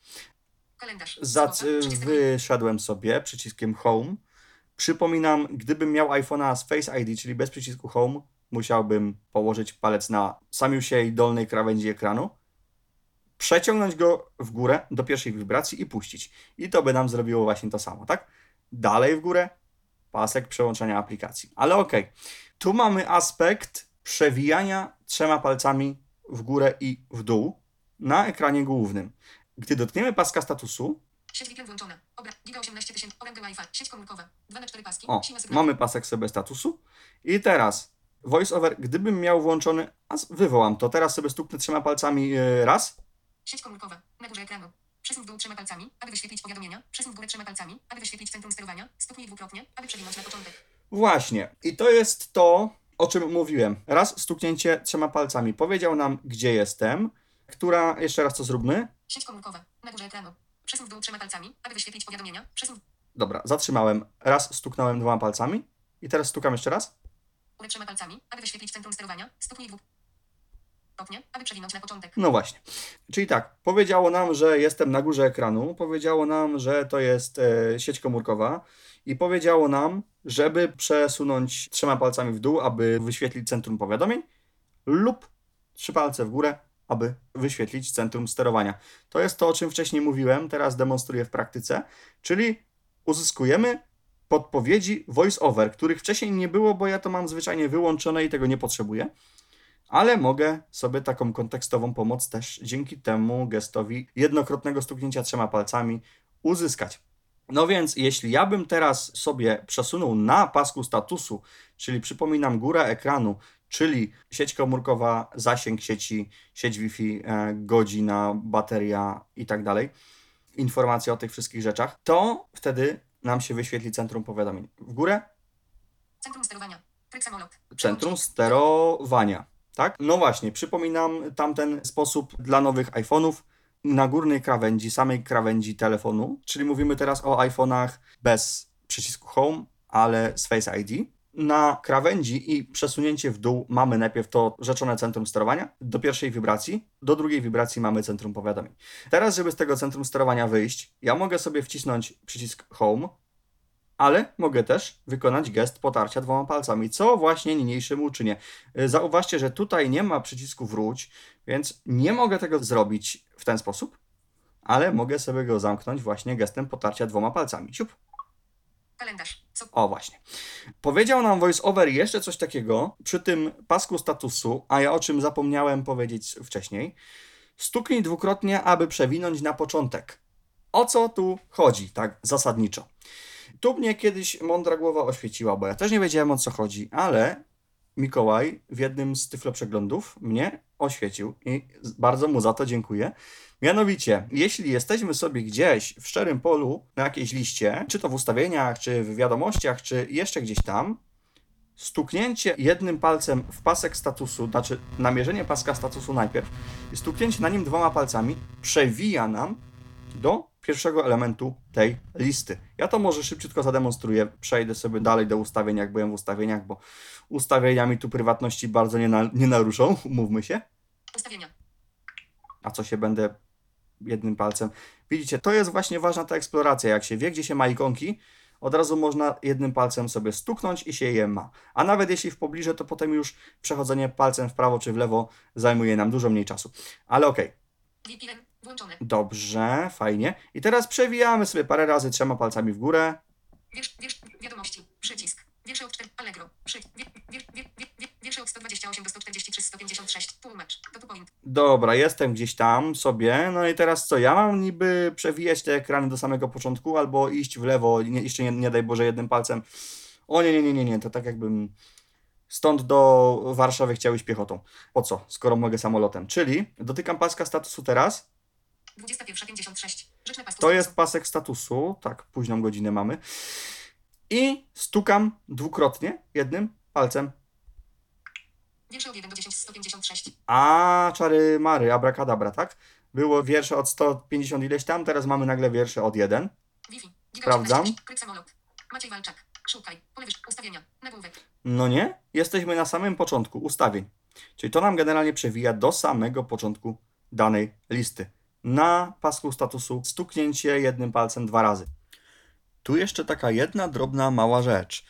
Kalendarz. Zac- Sobota, 30 wyszedłem sobie przyciskiem Home. Przypominam, gdybym miał iPhone'a z Face ID, czyli bez przycisku Home, musiałbym położyć palec na samiusiej dolnej krawędzi ekranu, przeciągnąć go w górę do pierwszej wibracji i puścić. I to by nam zrobiło właśnie to samo, tak? Dalej w górę, pasek przełączania aplikacji. Ale okej, tu mamy aspekt przewijania trzema palcami w górę i w dół na ekranie głównym. Gdy dotkniemy paska statusu, Sieć VPN włączona. Obra. Giga 18 tysięcy. Orędy Wi-Fi. Sieć komórkowa. 2 na 4 paski. o, mamy pasek sobie statusu i teraz voiceover, gdybym miał włączony, a wywołam to, teraz sobie stuknę trzema palcami yy, raz, Sieć komórkowa. Na górze ekranu. Przesuń w dół trzema palcami, aby wyświetlić powiadomienia. Przesuń w górę trzema palcami, aby wyświetlić centrum sterowania. Stuknij dwukrotnie, aby przewinąć na początek. Właśnie. I to jest to, o czym mówiłem. Raz stuknięcie trzema palcami. Powiedział nam, gdzie jestem. Która, jeszcze raz to zróbmy. Sieć komórkowa. Na górze ekranu. Przesuń w dół trzema palcami, aby wyświetlić powiadomienia. Przesuń Dobra, zatrzymałem. Raz stuknąłem dwoma palcami. I teraz stukam jeszcze raz. górę trzema palcami, aby wyświetlić centrum sterowania. Stuknij dwukrotnie, aby przewinąć na początek. No właśnie. Czyli tak, powiedziało nam, że jestem na górze ekranu, powiedziało nam, że to jest e, sieć komórkowa i powiedziało nam, żeby przesunąć trzema palcami w dół, aby wyświetlić centrum powiadomień lub trzy palce w górę, aby wyświetlić centrum sterowania. To jest to, o czym wcześniej mówiłem, teraz demonstruję w praktyce, czyli uzyskujemy podpowiedzi voice-over, których wcześniej nie było, bo ja to mam zwyczajnie wyłączone i tego nie potrzebuję ale mogę sobie taką kontekstową pomoc też dzięki temu gestowi jednokrotnego stuknięcia trzema palcami uzyskać. No więc, jeśli ja bym teraz sobie przesunął na pasku statusu, czyli przypominam góra ekranu, czyli sieć komórkowa, zasięg sieci, sieć Wi-Fi, e, godzina, bateria i tak dalej, informacje o tych wszystkich rzeczach, to wtedy nam się wyświetli centrum powiadomień. W górę Centrum sterowania. Centrum sterowania. Tak? No właśnie, przypominam tamten sposób dla nowych iPhone'ów na górnej krawędzi, samej krawędzi telefonu, czyli mówimy teraz o iPhone'ach bez przycisku Home, ale z Face ID. Na krawędzi i przesunięcie w dół mamy najpierw to rzeczone centrum sterowania do pierwszej wibracji, do drugiej wibracji mamy centrum powiadomień. Teraz, żeby z tego centrum sterowania wyjść, ja mogę sobie wcisnąć przycisk Home, ale mogę też wykonać gest potarcia dwoma palcami, co właśnie niniejszym uczynię. Y, Zauważcie, że tutaj nie ma przycisku wróć, więc nie mogę tego zrobić w ten sposób, ale mogę sobie go zamknąć właśnie gestem potarcia dwoma palcami. Siup. Kalendarz. Co? O właśnie. Powiedział nam VoiceOver jeszcze coś takiego przy tym pasku statusu, a ja o czym zapomniałem powiedzieć wcześniej. Stuknij dwukrotnie, aby przewinąć na początek. O co tu chodzi, tak zasadniczo? Tu mnie kiedyś mądra głowa oświeciła, bo ja też nie wiedziałem o co chodzi, ale Mikołaj w jednym z tyflo przeglądów mnie oświecił i bardzo mu za to dziękuję. Mianowicie, jeśli jesteśmy sobie gdzieś w szczerym polu na jakiejś liście, czy to w ustawieniach, czy w wiadomościach, czy jeszcze gdzieś tam, stuknięcie jednym palcem w pasek statusu, znaczy namierzenie paska statusu najpierw, i stuknięcie na nim dwoma palcami przewija nam do pierwszego elementu tej listy. Ja to może szybciutko zademonstruję. Przejdę sobie dalej do ustawień, jak byłem w ustawieniach, bo ustawieniami tu prywatności bardzo nie, na, nie naruszą, umówmy się. Ustawienia. A co się będę jednym palcem. Widzicie, to jest właśnie ważna ta eksploracja. Jak się wie, gdzie się ma ikonki, od razu można jednym palcem sobie stuknąć i się je ma. A nawet jeśli w pobliżu, to potem już przechodzenie palcem w prawo czy w lewo zajmuje nam dużo mniej czasu. Ale okej. VPN włączone. Dobrze, fajnie. I teraz przewijamy sobie parę razy trzema palcami w górę. Wiersz, wiersz, wiadomości. Przycisk. Wiersze od 4. Allegro. Przy, wier, wier, wier, wier, wier, wiersze od 128 do 143, 156. Tłumacz. To tu point. Dobra, jestem gdzieś tam sobie. No i teraz co? Ja mam niby przewijać te ekrany do samego początku albo iść w lewo, nie, jeszcze nie, nie daj Boże jednym palcem O nie, nie, nie, nie, nie, to tak jakbym stąd do Warszawy chciał iść piechotą. Po co, skoro mogę samolotem? Czyli dotykam paska statusu teraz, 21.56. Rzecz na pasku. to jest pasek statusu, tak, późną godzinę mamy, i stukam dwukrotnie jednym palcem. Wiersze od 1 do 10 156. A, czary mary, abracadabra, tak? Było wiersze od 150 ileś tam, teraz mamy nagle wiersze od 1. Wi-Fi. Giga Sprawdzam. 18. Kryt samolot. Maciej Walczak. Szukaj. Ustawienia. Nagłówek. No nie, jesteśmy na samym początku ustawień. Czyli to nam generalnie przewija do samego początku danej listy. Na pasku statusu stuknięcie jednym palcem dwa razy. Tu jeszcze taka jedna drobna mała rzecz.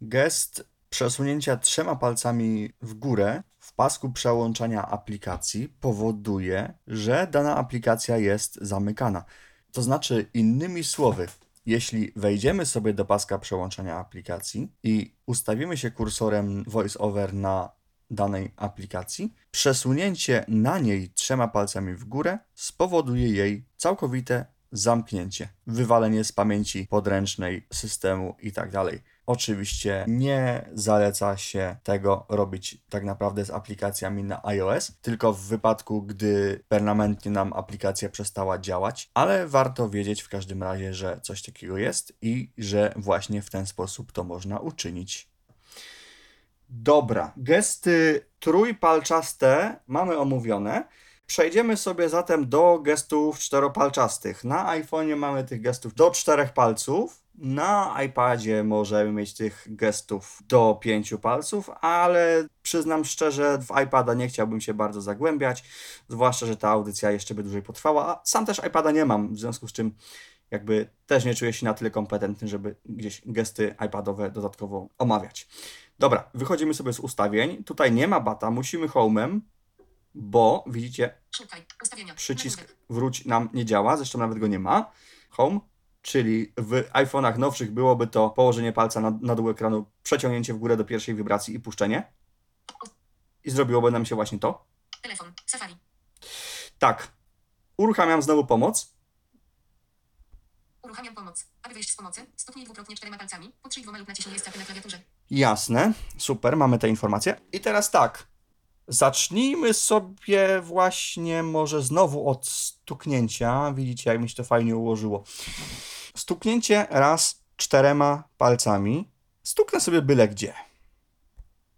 Gest przesunięcia trzema palcami w górę w pasku przełączania aplikacji powoduje, że dana aplikacja jest zamykana. To znaczy, innymi słowy, jeśli wejdziemy sobie do paska przełączania aplikacji i ustawimy się kursorem VoiceOver na danej aplikacji, przesunięcie na niej trzema palcami w górę spowoduje jej całkowite zamknięcie, wywalenie z pamięci podręcznej systemu itd. Oczywiście nie zaleca się tego robić tak naprawdę z aplikacjami na iOS, tylko w wypadku, gdy permanentnie nam aplikacja przestała działać, ale warto wiedzieć w każdym razie, że coś takiego jest i że właśnie w ten sposób to można uczynić. Dobra, gesty trójpalczaste mamy omówione. Przejdziemy sobie zatem do gestów czteropalczastych. Na iPhone'ie mamy tych gestów do czterech palców. Na iPadzie możemy mieć tych gestów do pięciu palców, ale przyznam szczerze, w iPada nie chciałbym się bardzo zagłębiać, zwłaszcza, że ta audycja jeszcze by dłużej potrwała, a sam też iPada nie mam, w związku z czym jakby też nie czuję się na tyle kompetentny, żeby gdzieś gesty iPadowe dodatkowo omawiać. Dobra, wychodzimy sobie z ustawień. Tutaj nie ma bata, musimy home'em, bo widzicie, Szukaj. Ustawienia. przycisk wróć nam nie działa, zresztą nawet go nie ma. Home, czyli w iPhone'ach nowszych byłoby to położenie palca na, na dół ekranu, przeciągnięcie w górę do pierwszej wibracji i puszczenie. I zrobiłoby nam się właśnie to. Telefon. Safari. Tak. Uruchamiam znowu pomoc. Uruchamiam pomoc. Aby wyjść z pomocy, stuknij dwukrotnie czterema palcami, potrzyj dwoma lub naciśnij escapy na klawiaturze. Jasne, super, mamy te informacje. I teraz tak. Zacznijmy sobie właśnie może znowu od stuknięcia. Widzicie, jak mi się to fajnie ułożyło. Stuknięcie raz czterema palcami. Stuknę sobie byle gdzie.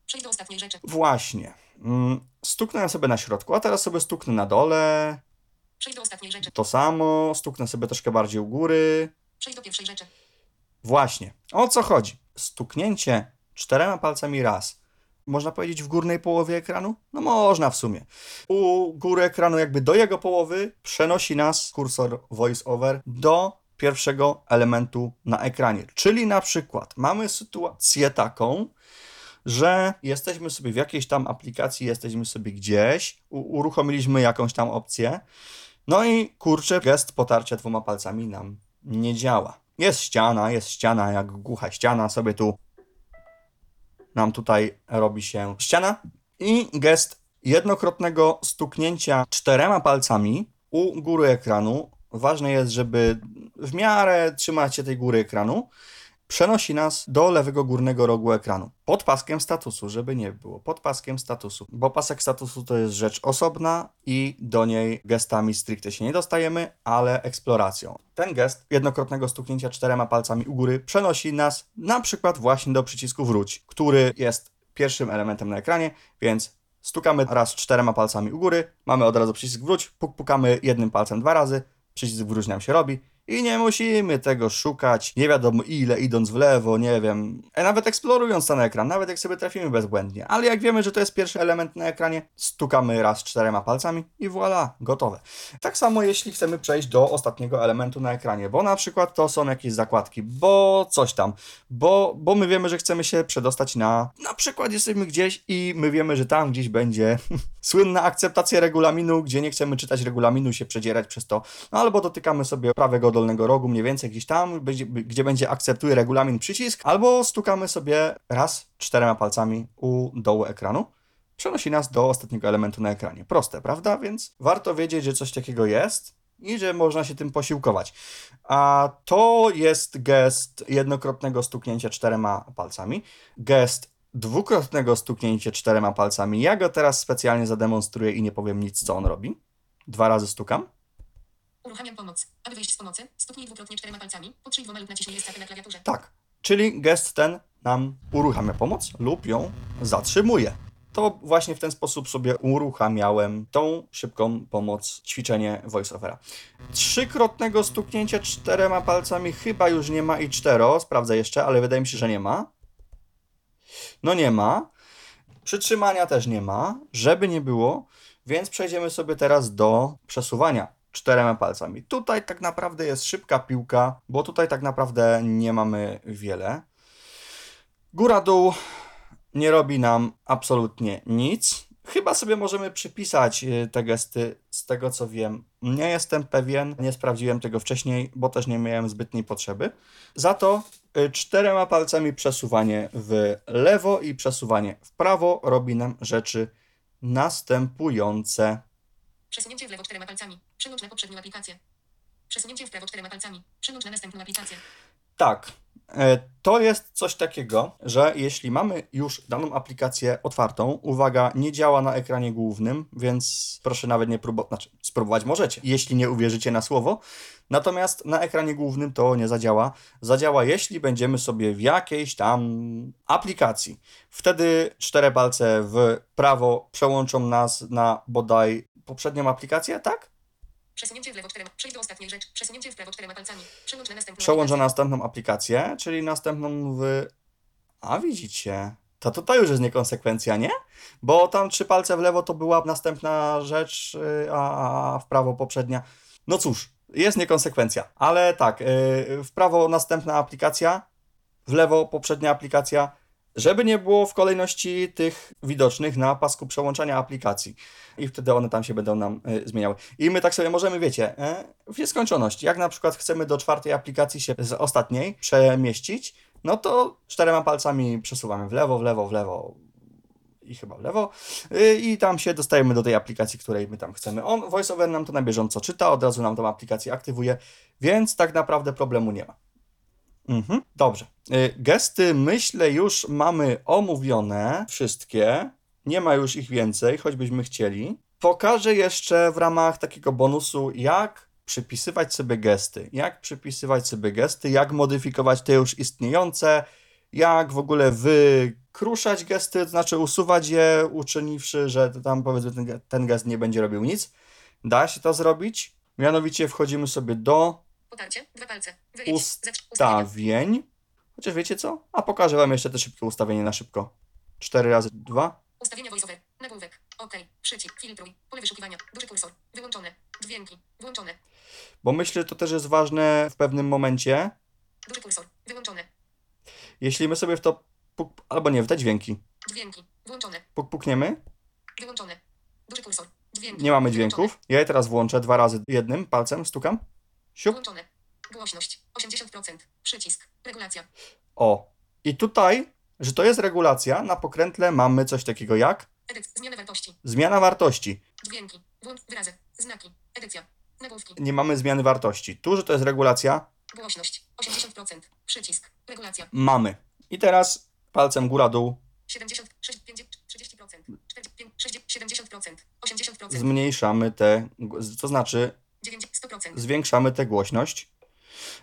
Przejdź do ostatniej rzeczy. Właśnie. Mm, Stuknę sobie na środku, a teraz sobie stuknę na dole. Przejdź do ostatniej rzeczy. To samo. Stuknę sobie troszkę bardziej u góry. Przejdź do pierwszej rzeczy. Właśnie. O co chodzi? Stuknięcie czterema palcami raz. Można powiedzieć w górnej połowie ekranu? No można w sumie. U góry ekranu, jakby do jego połowy, przenosi nas kursor VoiceOver do pierwszego elementu na ekranie. Czyli na przykład mamy sytuację taką, że jesteśmy sobie w jakiejś tam aplikacji, jesteśmy sobie gdzieś, uruchomiliśmy jakąś tam opcję, no i kurczę, gest potarcia dwoma palcami nam nie działa. Jest ściana, jest ściana, jak głucha ściana, sobie tu nam tutaj robi się ściana i gest jednokrotnego stuknięcia czterema palcami u góry ekranu. Ważne jest, żeby w miarę trzymać się tej góry ekranu. Przenosi nas do lewego górnego rogu ekranu. Pod paskiem statusu, żeby nie było. Pod paskiem statusu. Bo pasek statusu to jest rzecz osobna i do niej gestami stricte się nie dostajemy, ale eksploracją. Ten gest jednokrotnego stuknięcia czterema palcami u góry przenosi nas na przykład właśnie do przycisku wróć, który jest pierwszym elementem na ekranie, więc stukamy raz czterema palcami u góry, mamy od razu przycisk wróć, puk pukamy jednym palcem dwa razy, przycisk wróć nam się robi i nie musimy tego szukać, nie wiadomo ile, idąc w lewo, nie wiem, a nawet eksplorując ten ekran, nawet jak sobie trafimy bezbłędnie, ale jak wiemy, że to jest pierwszy element na ekranie, stukamy raz czterema palcami i voilà, gotowe. Tak samo jeśli chcemy przejść do ostatniego elementu na ekranie, bo na przykład to są jakieś zakładki, bo coś tam, bo, bo my wiemy, że chcemy się przedostać na, na przykład jesteśmy gdzieś i my wiemy, że tam gdzieś będzie słynna akceptacja regulaminu, gdzie nie chcemy czytać regulaminu, się przedzierać przez to, no albo dotykamy sobie prawego dolnego rogu, mniej więcej gdzieś tam, gdzie będzie akceptuje regulamin przycisk, albo stukamy sobie raz czterema palcami u dołu ekranu. Przenosi nas do ostatniego elementu na ekranie. Proste, prawda? Więc warto wiedzieć, że coś takiego jest. i że można się tym posiłkować. A to jest gest jednokrotnego stuknięcia czterema palcami. Gest dwukrotnego stuknięcia czterema palcami. Ja go teraz specjalnie zademonstruję i nie powiem nic, co on robi. Dwa razy stukam. Uruchamiam pomoc. Aby wyjść z pomocy, stuknij dwukrotnie czterema palcami, potrzyj dwoma lub naciśnij escape na klawiaturze. Tak, czyli gest ten nam uruchamia pomoc lub ją zatrzymuje. To właśnie w ten sposób sobie uruchamiałem tą szybką pomoc, ćwiczenie voiceovera. Trzykrotnego stuknięcia czterema palcami chyba już nie ma i cztero, sprawdzę jeszcze, ale wydaje mi się, że nie ma. No nie ma. Przytrzymania też nie ma, żeby nie było, więc przejdziemy sobie teraz do przesuwania czterema palcami. Tutaj tak naprawdę jest szybka piłka, bo tutaj tak naprawdę nie mamy wiele. Góra-dół nie robi nam absolutnie nic. Chyba sobie możemy przypisać y, te gesty z tego co wiem. Nie jestem pewien, nie sprawdziłem tego wcześniej, bo też nie miałem zbytniej potrzeby. Za to y, czterema palcami przesuwanie w lewo i przesuwanie w prawo robi nam rzeczy następujące. Przesunięcie w lewo czterema palcami. Przełącz na poprzednią aplikację. Przesunięcie w prawo czterema palcami. Przełącz na następną aplikację. Tak, to jest coś takiego, że jeśli mamy już daną aplikację otwartą, uwaga, nie działa na ekranie głównym, więc proszę nawet nie próbować, znaczy spróbować możecie, jeśli nie uwierzycie na słowo. Natomiast na ekranie głównym to nie zadziała. Zadziała, jeśli będziemy sobie w jakiejś tam aplikacji. Wtedy cztery palce w prawo przełączą nas na bodaj poprzednią aplikację, tak? Przesunięcie w lewo czterema. Przejdź do ostatniej rzeczy. Przesunięcie w prawo czterema palcami. Przełącz na następną Przełącz na następną aplikację, czyli następną w. A widzicie. To tutaj już jest niekonsekwencja, nie? Bo tam trzy palce w lewo to była następna rzecz, yy, a w prawo poprzednia. No cóż, jest niekonsekwencja. Ale tak, yy, w prawo następna aplikacja, w lewo poprzednia aplikacja, żeby nie było w kolejności tych widocznych na pasku przełączania aplikacji. I wtedy one tam się będą nam y, zmieniały. I my tak sobie możemy, wiecie, e, w nieskończoność. Jak na przykład chcemy do czwartej aplikacji się z ostatniej przemieścić, no to czterema palcami przesuwamy w lewo, w lewo, w lewo i chyba w lewo y, i tam się dostajemy do tej aplikacji, której my tam chcemy. On, VoiceOver nam to na bieżąco czyta, od razu nam tą aplikację aktywuje, więc tak naprawdę problemu nie ma. Mhm, dobrze. Y, Gesty myślę już mamy omówione wszystkie. Nie ma już ich więcej, choćbyśmy chcieli. Pokażę jeszcze w ramach takiego bonusu, jak przypisywać sobie gesty. Jak przypisywać sobie gesty, jak modyfikować te już istniejące, jak w ogóle wykruszać gesty, to znaczy usuwać je, uczyniwszy, że tam powiedzmy ten, ten gest nie będzie robił nic. Da się to zrobić. Mianowicie wchodzimy sobie do Potarcie. Dwa palce. Wyjdź. Ustawień. Chociaż wiecie co? A pokażę Wam jeszcze te szybkie ustawienie na szybko. 4 razy 2. Ustawienia voiceover. Nagłówek. OK. Przycisk. Filtruj. Pole wyszukiwania. Duży kursor. Wyłączone. Dźwięki. Włączone. Bo myślę, że to też jest ważne w pewnym momencie. Duży kursor. Wyłączone. Jeśli my sobie w to puk, albo nie, w te dźwięki Dźwięki. Włączone. puk, pukniemy, Wyłączone. Duży kursor. Dźwięki. nie mamy dźwięków. Ja je teraz włączę dwa razy jednym palcem, stukam. Siup. Włączone. Głośność. 80%. Przycisk. Regulacja. O. I tutaj, że to jest regulacja, na pokrętle mamy coś takiego jak Edyc. Zmiana wartości. zmiana wartości. Dźwięki. Włącz. Wyrazy. Znaki. Edycja. Nagłówki. Nie mamy zmiany wartości. Tu, że to jest regulacja, Głośność. 80%. Przycisk. Regulacja. mamy. I teraz palcem góra-dół 76, 50, 30%, 45, 60, 70%, 80%, zmniejszamy te, to znaczy 90, 100%. Zwiększamy tę głośność.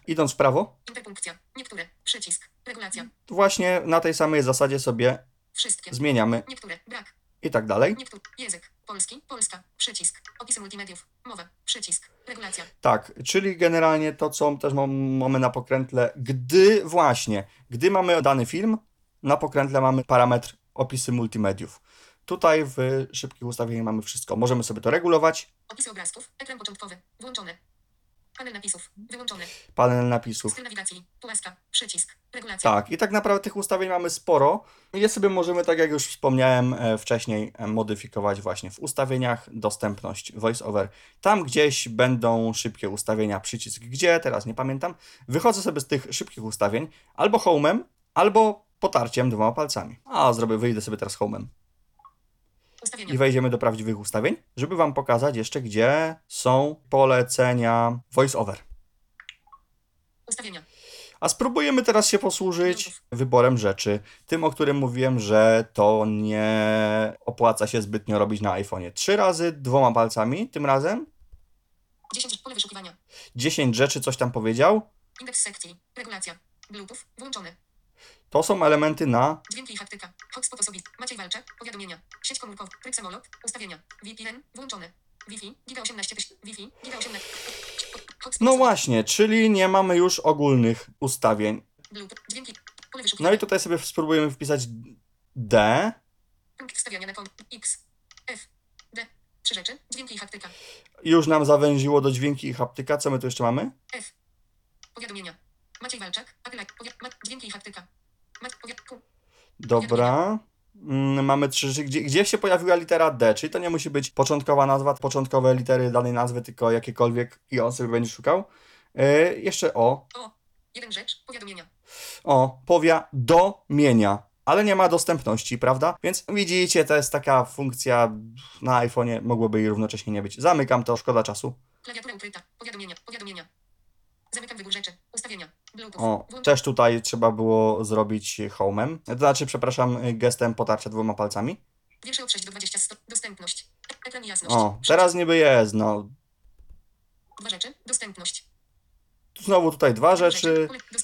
Idąc w prawo, Interpunkcja. Niektóre. Przycisk. Regulacja. właśnie na tej samej zasadzie sobie Wszystkie. zmieniamy Niektóre. Brak. i tak dalej. Niektóre. Język. Polski. Polska. Przycisk. Opisy multimediów. Mowa. Przycisk. Regulacja. Tak, czyli generalnie to, co też mam- mamy na pokrętle, gdy właśnie, gdy mamy dany film, na pokrętle mamy parametr opisy multimediów. Tutaj w szybkich ustawieniach mamy wszystko. Możemy sobie to regulować. Opisy obrazków. Ekran początkowy. Włączone. Panel napisów. Wyłączone. Panel napisów. Styl nawigacji. Płaska. Przycisk. Regulacja. Tak, i tak naprawdę tych ustawień mamy sporo. Je sobie możemy, tak jak już wspomniałem e, wcześniej, e, modyfikować właśnie w ustawieniach, dostępność VoiceOver. Tam gdzieś będą szybkie ustawienia, przycisk gdzie, teraz nie pamiętam. Wychodzę sobie z tych szybkich ustawień albo home'em, albo potarciem dwoma palcami. A, zrobię, wyjdę sobie teraz home'em. Ustawienia. i wejdziemy do prawdziwych ustawień, żeby Wam pokazać jeszcze, gdzie są polecenia VoiceOver. Ustawienia. A spróbujemy teraz się posłużyć wyborem rzeczy. Tym, o którym mówiłem, że to nie opłaca się zbytnio robić na iPhone'ie. Trzy razy dwoma palcami tym razem. 10 pole wyszukiwania. 10 rzeczy coś tam powiedział. Indeks sekcji. Regulacja. Bluetooth. Włączony. To są elementy na Dźwięki i haptyka. Hotspot osobisty. Maciej Walczak. Powiadomienia. Sieć komórkowa. Tryb samolot. Ustawienia. VPN. Włączony. Wi-Fi. Giga 18. tyś- Wi-Fi. Giga 18. Hotspot No właśnie, czyli nie mamy już ogólnych ustawień. No i tutaj sobie spróbujemy wpisać D. Wstawiania na. X. F. D. Trzy rzeczy. Dźwięki i haptyka. Już nam zawęziło do dźwięki i haptyka. Co my tu jeszcze mamy? F. Powiadomienia. Maciej Walczak. Apple. Powia- ma- dźwięki i haptyka. Ma- powia- ku- Dobra. Mm, Mamy trzy rzeczy. Gdzie, gdzie się pojawiła litera D? Czyli to nie musi być początkowa nazwa, początkowe litery danej nazwy, tylko jakiekolwiek i on sobie będzie szukał. Yy, jeszcze O. O. Jeden rzecz. Powiadomienia. O. Powiadomienia. Ale nie ma dostępności, prawda? Więc widzicie, to jest taka funkcja na iPhone'ie, mogłoby jej równocześnie nie być. Zamykam to, szkoda czasu. Klawiatura ukryta. Powiadomienia. Powiadomienia. Zamykam wybór rzeczy. Ustawienia. Bluetooth. O, też tutaj trzeba było zrobić home'em. To znaczy, przepraszam, gestem potarcia dwoma palcami. Wiersze od 6 do 20. Sto- dostępność. Ekran i jasność. O, teraz niby jest, no. Dwa rzeczy. Dostępność. Znowu tutaj dwa rzeczy. Pole- dos-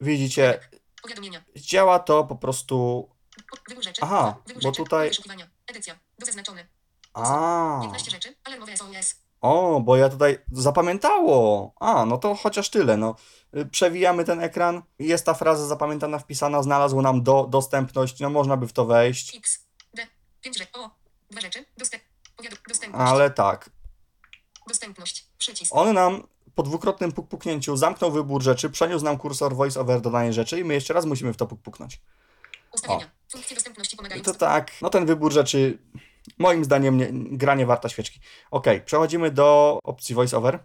Widzicie, Powiadomienia. działa to po prostu. Po- Wybór rzeczy. Aha, Wybór bo rzeczy. tutaj- Wyszukiwania. Edycja. Do zaznaczone. A, 15 rzeczy. Alarmowe SOS. O, bo ja tutaj zapamiętało. A, no to chociaż tyle, no. Y, Przewijamy ten ekran, jest ta fraza zapamiętana, wpisana, znalazło nam do, dostępność, no można by w to wejść, X. D. 5 rzeczy. O. Dwa rzeczy. Dostęp. Dostępność. ale tak. Dostępność. Przycisk. On nam po dwukrotnym puk puknięciu zamknął wybór rzeczy, przeniósł nam kursor voice-over do danej rzeczy i my jeszcze raz musimy w to puk puknąć. Ustawienia. Funkcje dostępności I pomagają. to tak, no ten wybór rzeczy, moim zdaniem, nie, gra nie warta świeczki. Ok, przechodzimy do opcji voice-over.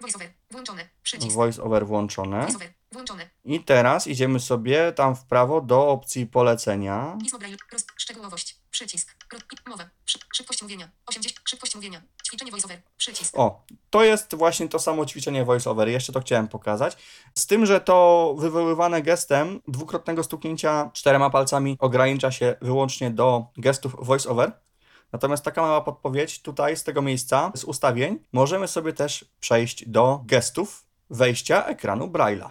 Voiceover. Włączone. Przycisk. Voice-over włączone. Voiceover. Włączone. I teraz idziemy sobie tam w prawo do opcji polecenia. Szczegółowość. Przycisk. Mowa. Szy... Szybkość mówienia. 80. Szybkość mówienia. Ćwiczenie voiceover. Przycisk. O, to jest właśnie to samo ćwiczenie voice-over. Jeszcze to chciałem pokazać. Z tym, że to wywoływane gestem dwukrotnego stuknięcia czterema palcami ogranicza się wyłącznie do gestów voice-over. Natomiast taka mała podpowiedź tutaj z tego miejsca, z ustawień, możemy sobie też przejść do gestów wejścia ekranu Braille'a.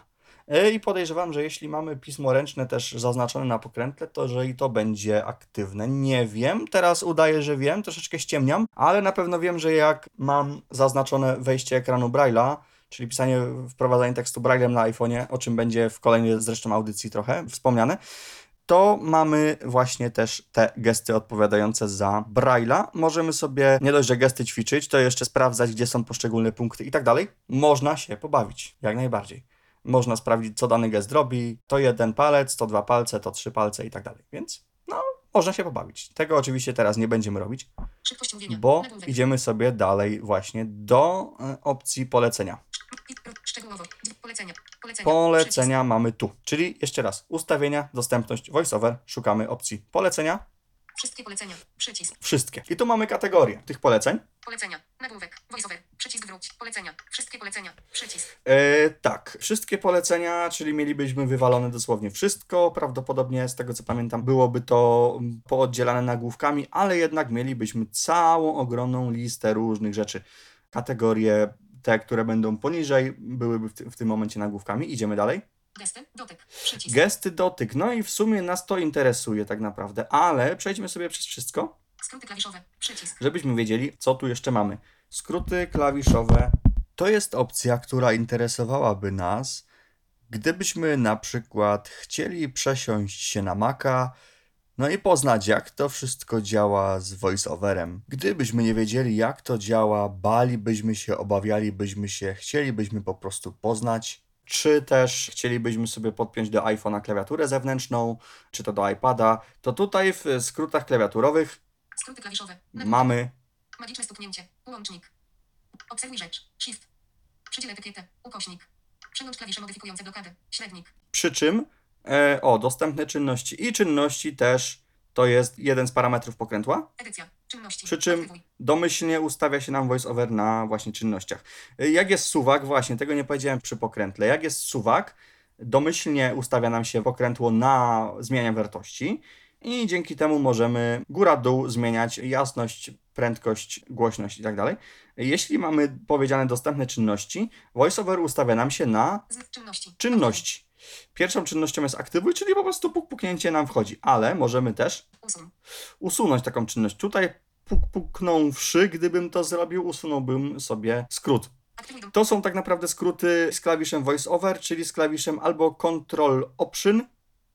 I podejrzewam, że jeśli mamy pismo ręczne też zaznaczone na pokrętle, to że i to będzie aktywne. Nie wiem, teraz udaję, że wiem, troszeczkę ściemniam, ale na pewno wiem, że jak mam zaznaczone wejście ekranu Braille'a, czyli pisanie, wprowadzanie tekstu Braille'em na iPhone'ie, o czym będzie w kolejnej zresztą audycji trochę wspomniane, to mamy właśnie też te gesty odpowiadające za Braille'a. Możemy sobie nie dość, że gesty ćwiczyć, to jeszcze sprawdzać, gdzie są poszczególne punkty i tak dalej. Można się pobawić, jak najbardziej. Można sprawdzić, co dany gest robi. To jeden palec, to dwa palce, to trzy palce i tak dalej. Więc no, można się pobawić. Tego oczywiście teraz nie będziemy robić, bo idziemy sobie dalej właśnie do e, opcji polecenia. Szczegółowo. Polecenia. Polecenia. Polecenia mamy tu. Czyli jeszcze raz, ustawienia, dostępność, voiceover. Szukamy opcji polecenia. Wszystkie polecenia. Przycisk. Wszystkie. I tu mamy kategorie tych poleceń. Polecenia. Nagłówek. Voiceover. Przycisk wróć. Polecenia. Wszystkie polecenia. Przycisk. E, tak, wszystkie polecenia, czyli mielibyśmy wywalone dosłownie wszystko. Prawdopodobnie, z tego co pamiętam, byłoby to mm, pooddzielane nagłówkami, ale jednak mielibyśmy całą ogromną listę różnych rzeczy. Kategorie, te, które będą poniżej, byłyby w, ty- w tym momencie nagłówkami. Idziemy dalej. Gesty. Dotyk. Przycisk. Gesty, dotyk. No i w sumie nas to interesuje tak naprawdę, ale przejdźmy sobie przez wszystko. Skróty klawiszowe. Przycisk. żebyśmy wiedzieli, co tu jeszcze mamy. Skróty klawiszowe to jest opcja, która interesowałaby nas, gdybyśmy na przykład chcieli przesiąść się na Maca, no i poznać, jak to wszystko działa z voiceoverem. Gdybyśmy nie wiedzieli, jak to działa, balibyśmy się, obawialibyśmy się, chcielibyśmy po prostu poznać. Czy też chcielibyśmy sobie podpiąć do iPhone'a klawiaturę zewnętrzną, czy to do iPada, to tutaj w skrótach klawiaturowych Skróty klawiszowe. Mamy Magiczne stuknięcie. Łącznik. Obserwuj rzecz. Shift. Przydziel etykietę. Ukośnik. Przełącz klawisze modyfikujące blokadę. Średnik. Przy czym, e, o, dostępne czynności i czynności też to jest jeden z parametrów pokrętła. Edycja. Czynności. Przy czym Aktywuj. domyślnie ustawia się nam voiceover na właśnie czynnościach. Y, Jak jest suwak, właśnie tego nie powiedziałem przy pokrętle. Jak jest suwak, domyślnie ustawia nam się pokrętło na zmianie wartości i dzięki temu możemy góra-dół zmieniać jasność, prędkość, głośność i tak dalej. Jeśli mamy powiedziane dostępne czynności, voiceover ustawia nam się na Z czynności. czynności. Pierwszą czynnością jest aktywuj, czyli po prostu puk puknięcie nam wchodzi, ale możemy też usunąć taką czynność. Tutaj puk puknąwszy, gdybym to zrobił, usunąłbym sobie skrót. To są tak naprawdę skróty z klawiszem VoiceOver, czyli z klawiszem albo Control Option,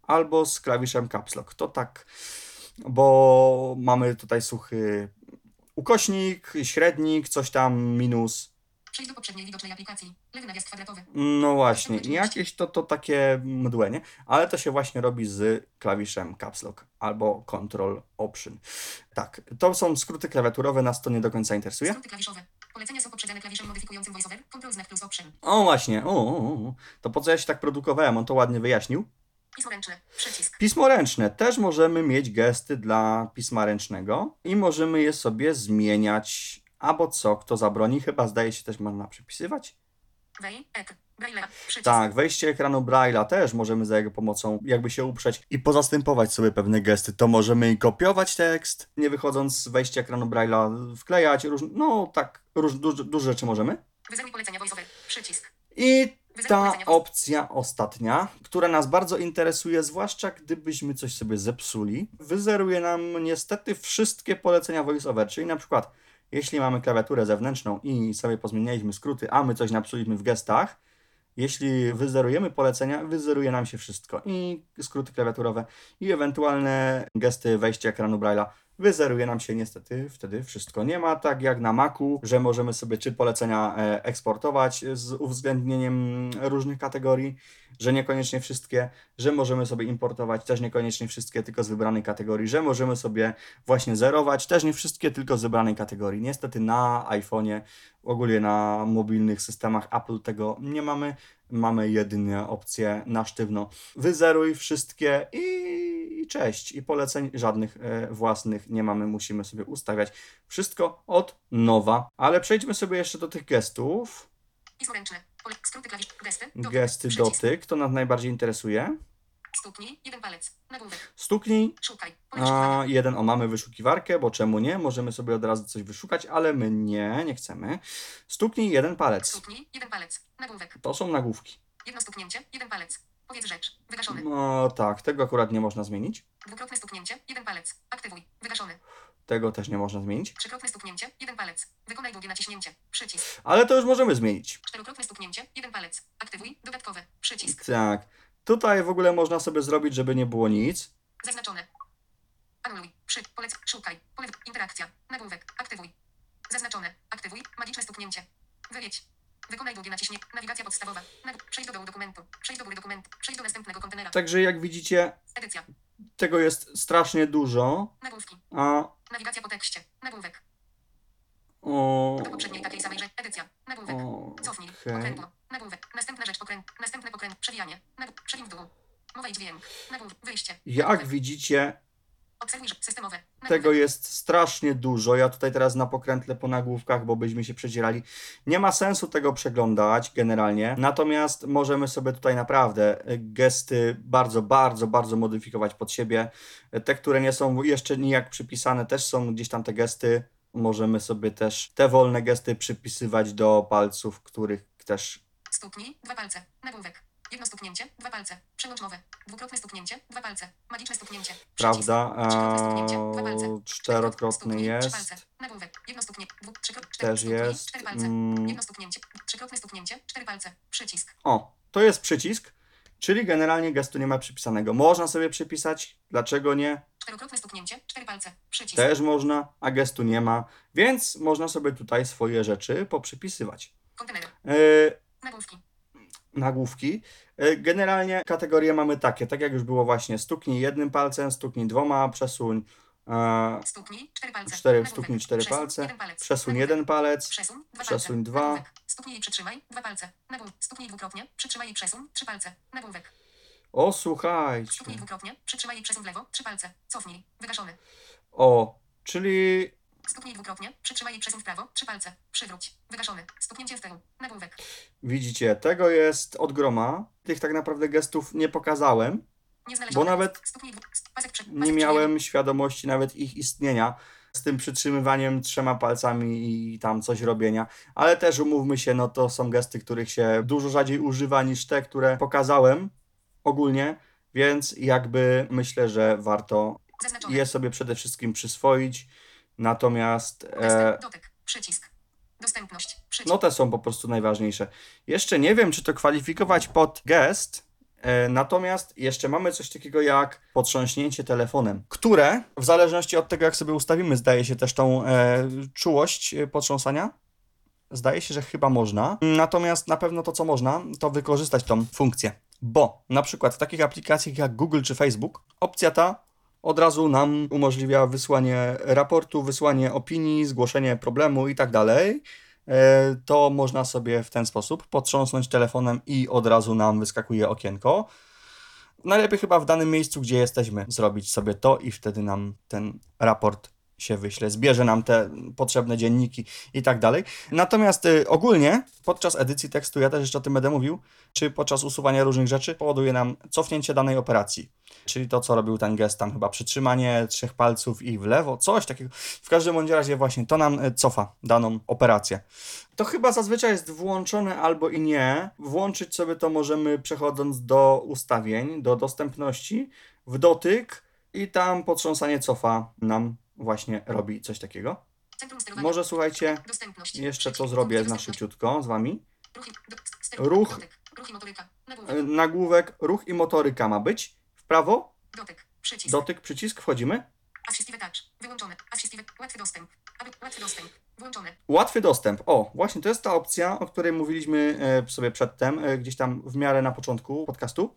albo z klawiszem Caps Lock. To tak, bo mamy tutaj suchy ukośnik, średnik, coś tam, minus. Przejdź do poprzedniej widocznej aplikacji. Lewy nawias kwadratowy. No właśnie, jakieś to, to takie mdłe, nie? Ale to się właśnie robi z klawiszem Caps Lock albo Control Option. Tak, to są skróty klawiaturowe, nas to nie do końca interesuje. Skróty klawiszowe. Polecenia są poprzedzone klawiszem modyfikującym voiceover. Control znak plus option. O właśnie, o, o, o. to po co ja się tak produkowałem, on to ładnie wyjaśnił. Pismo ręczne. Przycisk. Pismo ręczne. Też możemy mieć gesty dla pisma ręcznego i możemy je sobie zmieniać. Albo co, kto zabroni, chyba zdaje się też można. Przycisk. Tak, wejście ekranu Braille'a też możemy za jego pomocą jakby się uprzeć i pozastępować sobie pewne gesty. To możemy i kopiować tekst, nie wychodząc z wejścia ekranu Braille'a, wklejać, róż, no tak, róż, duże, duże rzeczy możemy. Wyzeruj polecenia voiceover. Przycisk. I ta opcja ostatnia, która nas bardzo interesuje, zwłaszcza gdybyśmy coś sobie zepsuli, wyzeruje nam niestety wszystkie polecenia VoiceOver, czyli na przykład jeśli mamy klawiaturę zewnętrzną i sobie pozmienialiśmy skróty, a my coś napsuliśmy w gestach, jeśli wyzerujemy polecenia, wyzeruje nam się wszystko i skróty klawiaturowe i ewentualne gesty wejścia ekranu Braille'a. Wyzeruje nam się niestety wtedy wszystko. Nie ma tak jak na Macu, że możemy sobie czy polecenia e, eksportować z uwzględnieniem różnych kategorii, że niekoniecznie wszystkie, że możemy sobie importować też niekoniecznie wszystkie, tylko z wybranej kategorii, że możemy sobie właśnie zerować też nie wszystkie, tylko z wybranej kategorii. Niestety na iPhone'ie, ogólnie na mobilnych systemach Apple tego nie mamy. Mamy jedynie opcję na sztywno. Wyzeruj wszystkie i, i cześć. I poleceń żadnych e, własnych nie mamy, musimy sobie ustawiać wszystko od nowa. Ale przejdźmy sobie jeszcze do tych gestów. Pole... Skróty klawisz. Gesty. Dotyk. Gesty dotyk, to nas najbardziej interesuje. Stuknij. Jeden palec. Nagłówek. Stuknij, Szukaj. A jeden o mamy wyszukiwarkę, bo czemu nie? Możemy sobie od razu coś wyszukać, ale my nie, nie chcemy. Stuknij jeden palec. Stuknij. Jeden palec. Nagłówek. To są nagłówki. Jedno stuknięcie. Jeden palec. Powiedz rzecz. Wygaszony. No tak, tego akurat nie można zmienić. Dwukrotne stuknięcie. Jeden palec. Aktywuj. Wygaszony. Tego też nie można zmienić. Trzykrotne stuknięcie. Jeden palec. Wykonaj długie naciśnięcie. Przycisk. Ale to już możemy zmienić. Czterokrotne stuknięcie. Jeden palec. Aktywuj. Dodatkowe. Przycisk. Tak. Tutaj w ogóle można sobie zrobić, żeby nie było nic. Zaznaczone. Anuluj. Przy. Polec. Szukaj. Pole. Interakcja. Nagłówek. Aktywuj. Zaznaczone. Aktywuj. Magiczne stuknięcie. Wyjedź. Wykonaj długie naciśnięcie. Nawigacja podstawowa. Nag... Przejdź do dołu dokumentu. Przejdź do góry dokumentu. Przejdź do następnego kontenera. Także jak widzicie, Edycja. tego jest strasznie dużo. Nagłówki. A Nawigacja po tekście. Nagłówek. o, Do poprzedniej takiej samej rzeczy. Edycja. Nagłówek. Cofnij. okej. Pokrętło. Nagłówek. Następna rzecz pokręt. Następne pokręt. Przewijanie. Nag... Przewin w dół. Mowa i dźwięk. Nagłówek. Wyjście. Jak Nagłówek. widzicie, Tego jest strasznie dużo. Ja tutaj teraz na pokrętle po nagłówkach, bo byśmy się przedzierali. Nie ma sensu tego przeglądać generalnie. Natomiast możemy sobie tutaj naprawdę gesty bardzo, bardzo, bardzo modyfikować pod siebie. Te, które nie są jeszcze nijak przypisane, też są gdzieś tam te gesty. Możemy sobie też te wolne gesty przypisywać do palców, których też Stuknij, dwa palce. Nagłówek. Jedno stuknięcie, dwa palce. Przełącz mowę. Dwukrotne stuknięcie, dwa palce. Magiczne stuknięcie. Prawda? Eee, czterokrotny jest. palce. Nagłówek. Jedno stuknięcie. Dwu, trzykrot, cztery, Też jest. Cztery palce. Mm, Jedno stuknięcie. Trzykrotne stuknięcie, cztery palce. Przycisk. O, to jest przycisk, czyli generalnie gestu nie ma przypisanego. Można sobie przypisać, dlaczego nie? Czterokrotne stuknięcie, cztery palce. Przycisk. Też można, a gestu nie ma, więc można sobie tutaj swoje rzeczy poprzypisywać. Kontener. Yy, Nagłówki. Nagłówki. Yy, generalnie kategorie mamy takie, tak jak już było właśnie, stuknij jednym palcem, stuknij dwoma, przesuń e, Stuknij, cztery palce. cztery, stuknij cztery Przesuń, palce, jeden palec. przesuń Nagłówek. jeden palec, Przesuń, dwa przesuń palce. dwa. Stuknij i przytrzymaj, dwa palce. Nagłówek. Stuknij dwukrotnie, przytrzymaj i przesuń, trzy palce. Nagłówek. O, słuchajcie. Stuknij dwukrotnie, przytrzymaj i przesuń w lewo, trzy palce, cofnij, wygaszony. O, czyli Stuknij dwukrotnie, przytrzymaj i przesuń w prawo, trzy palce, przywróć, wygaszony, stuknięcie w tył, nagłówek. widzicie, tego jest od groma. Tych tak naprawdę gestów nie pokazałem. Nie. Bo nawet Stuknij dwu... st- pasek. Nie pasek miałem świadomości nawet ich istnienia z tym przytrzymywaniem trzema palcami i tam coś robienia. Ale też umówmy się, no to są gesty, których się dużo rzadziej używa niż te, które pokazałem ogólnie, więc jakby myślę, że warto Zaznaczone. je sobie przede wszystkim przyswoić. Natomiast e, dotyk, przycisk. Dostępność, przycisk. no te są po prostu najważniejsze. Jeszcze nie wiem, czy to kwalifikować pod gest, e, natomiast jeszcze mamy coś takiego jak potrząśnięcie telefonem, które w zależności od tego, jak sobie ustawimy, zdaje się też tą e, czułość e, potrząsania. Zdaje się, że chyba można. Natomiast na pewno to, co można, to wykorzystać tą funkcję. Bo na przykład w takich aplikacjach jak Google czy Facebook, opcja ta od razu nam umożliwia wysłanie raportu, wysłanie opinii, zgłoszenie problemu i tak dalej. E, To można sobie w ten sposób potrząsnąć telefonem i od razu nam wyskakuje okienko. Najlepiej chyba w danym miejscu, gdzie jesteśmy, zrobić sobie to i wtedy nam ten raport się wyśle, zbierze nam te potrzebne dzienniki i tak dalej. Natomiast y, ogólnie podczas edycji tekstu, ja też jeszcze o tym będę mówił, czy podczas usuwania różnych rzeczy powoduje nam cofnięcie danej operacji. Czyli to, co robił ten gest, tam chyba przytrzymanie trzech palców i w lewo, coś takiego. W każdym bądź razie właśnie to nam y, cofa daną operację. To chyba zazwyczaj jest włączone albo i nie. Włączyć sobie to możemy przechodząc do ustawień, do dostępności, w dotyk i tam potrząsanie cofa nam właśnie robi coś takiego. Może słuchajcie, jeszcze to zrobię na szybciutko z wami. Ruch. E, Nagłówek. Ruch i motoryka ma być. W prawo, Dotyk. Przycisk. dotyk, przycisk, wchodzimy. Assistive touch. Wyłączone. Assistive. Łatwy dostęp. Łatwy dostęp. Włączone. Łatwy dostęp. O, właśnie to jest ta opcja, o której mówiliśmy e, sobie przedtem, e, gdzieś tam w miarę na początku podcastu.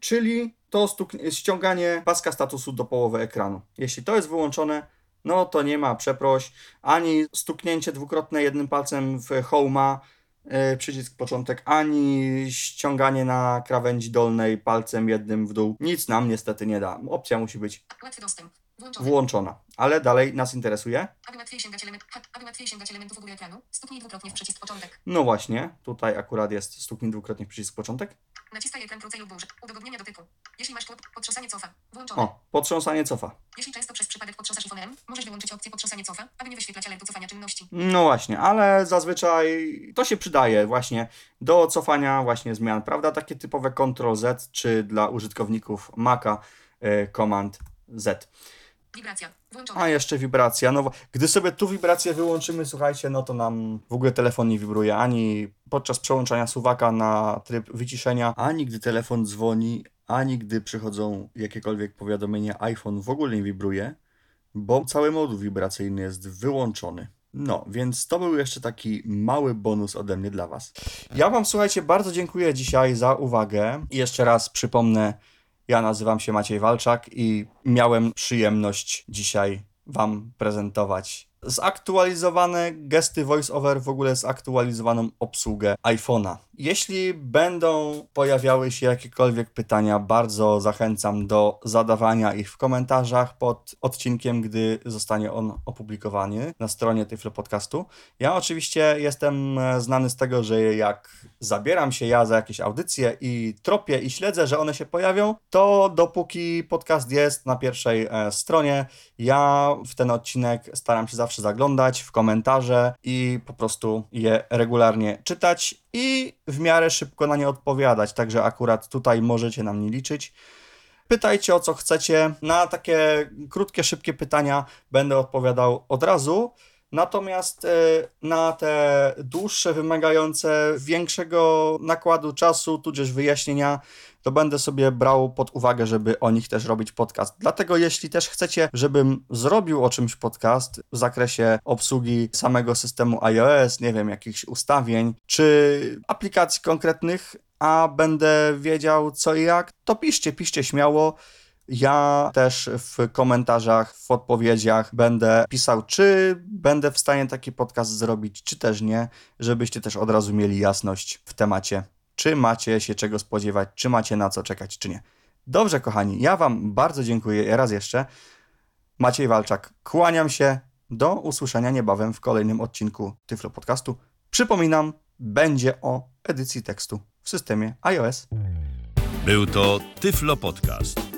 Czyli to ściąganie paska statusu do połowy ekranu. Jeśli to jest wyłączone, no to nie ma przeproś, ani stuknięcie dwukrotne jednym palcem w home'a, e, przycisk początek, ani ściąganie na krawędzi dolnej palcem jednym w dół. Nic nam niestety nie da. Opcja musi być. Włączone. włączona. Ale dalej nas interesuje. Aby łatwiej sięgać element, aby łatwiej sięgać elementów u góry ekranu, stuknij dwukrotnie w przycisk początek. No właśnie, tutaj akurat jest stuknij dwukrotnie w przycisk początek. Naciskaj ekran krócej lub dłużej. Udogodnienia dotyku. Jeśli masz tłuk, potrząsanie cofa. Włączone. O, potrząsanie cofa. Jeśli często przez przypadek potrząsasz iPhone'em, możesz wyłączyć opcję potrząsanie cofa, aby nie wyświetlać alertu cofania czynności. No właśnie, ale zazwyczaj to się przydaje właśnie do cofania właśnie zmian, prawda? Takie typowe Ctrl-Z, czy dla użytkowników Maca y, Command Z. Wibracja. Włączone. A jeszcze wibracja. No, gdy sobie tu wibrację wyłączymy, słuchajcie, no to nam w ogóle telefon nie wibruje ani podczas przełączania suwaka na tryb wyciszenia, ani gdy telefon dzwoni, ani gdy przychodzą jakiekolwiek powiadomienia, iPhone w ogóle nie wibruje, bo cały moduł wibracyjny jest wyłączony. No, więc to był jeszcze taki mały bonus ode mnie dla Was. Ja Wam, słuchajcie, bardzo dziękuję dzisiaj za uwagę. I jeszcze raz przypomnę, ja nazywam się Maciej Walczak i miałem przyjemność dzisiaj Wam prezentować zaktualizowane gesty voiceover, w ogóle zaktualizowaną obsługę iPhone'a. Jeśli będą pojawiały się jakiekolwiek pytania, bardzo zachęcam do zadawania ich w komentarzach pod odcinkiem, gdy zostanie on opublikowany na stronie Tyflo Podcastu. Ja oczywiście jestem e, znany z tego, że jak zabieram się ja za jakieś audycje i tropię i śledzę, że one się pojawią, to dopóki podcast jest na pierwszej e, stronie, ja w ten odcinek staram się zawsze zaglądać w komentarze i po prostu je regularnie czytać i w miarę szybko na nie odpowiadać. Także akurat tutaj możecie na mnie liczyć. Pytajcie o co chcecie. Na takie krótkie, szybkie pytania będę odpowiadał od razu. Natomiast e, na te dłuższe, wymagające większego nakładu czasu, tudzież wyjaśnienia, to będę sobie brał pod uwagę, żeby o nich też robić podcast. Dlatego jeśli też chcecie, żebym zrobił o czymś podcast w zakresie obsługi samego systemu iOS, nie wiem, jakichś ustawień, czy aplikacji konkretnych, a będę wiedział co i jak, to piszcie, piszcie śmiało. Ja też w komentarzach, w odpowiedziach będę pisał, czy będę w stanie taki podcast zrobić, czy też nie, żebyście też od razu mieli jasność w temacie czy macie się czego spodziewać, czy macie na co czekać, czy nie. Dobrze, kochani, ja Wam bardzo dziękuję raz jeszcze. Maciej Walczak, kłaniam się. Do usłyszenia niebawem w kolejnym odcinku Tyflo Podcastu. Przypominam, będzie o edycji tekstu w systemie iOS. Był to Tyflo Podcast.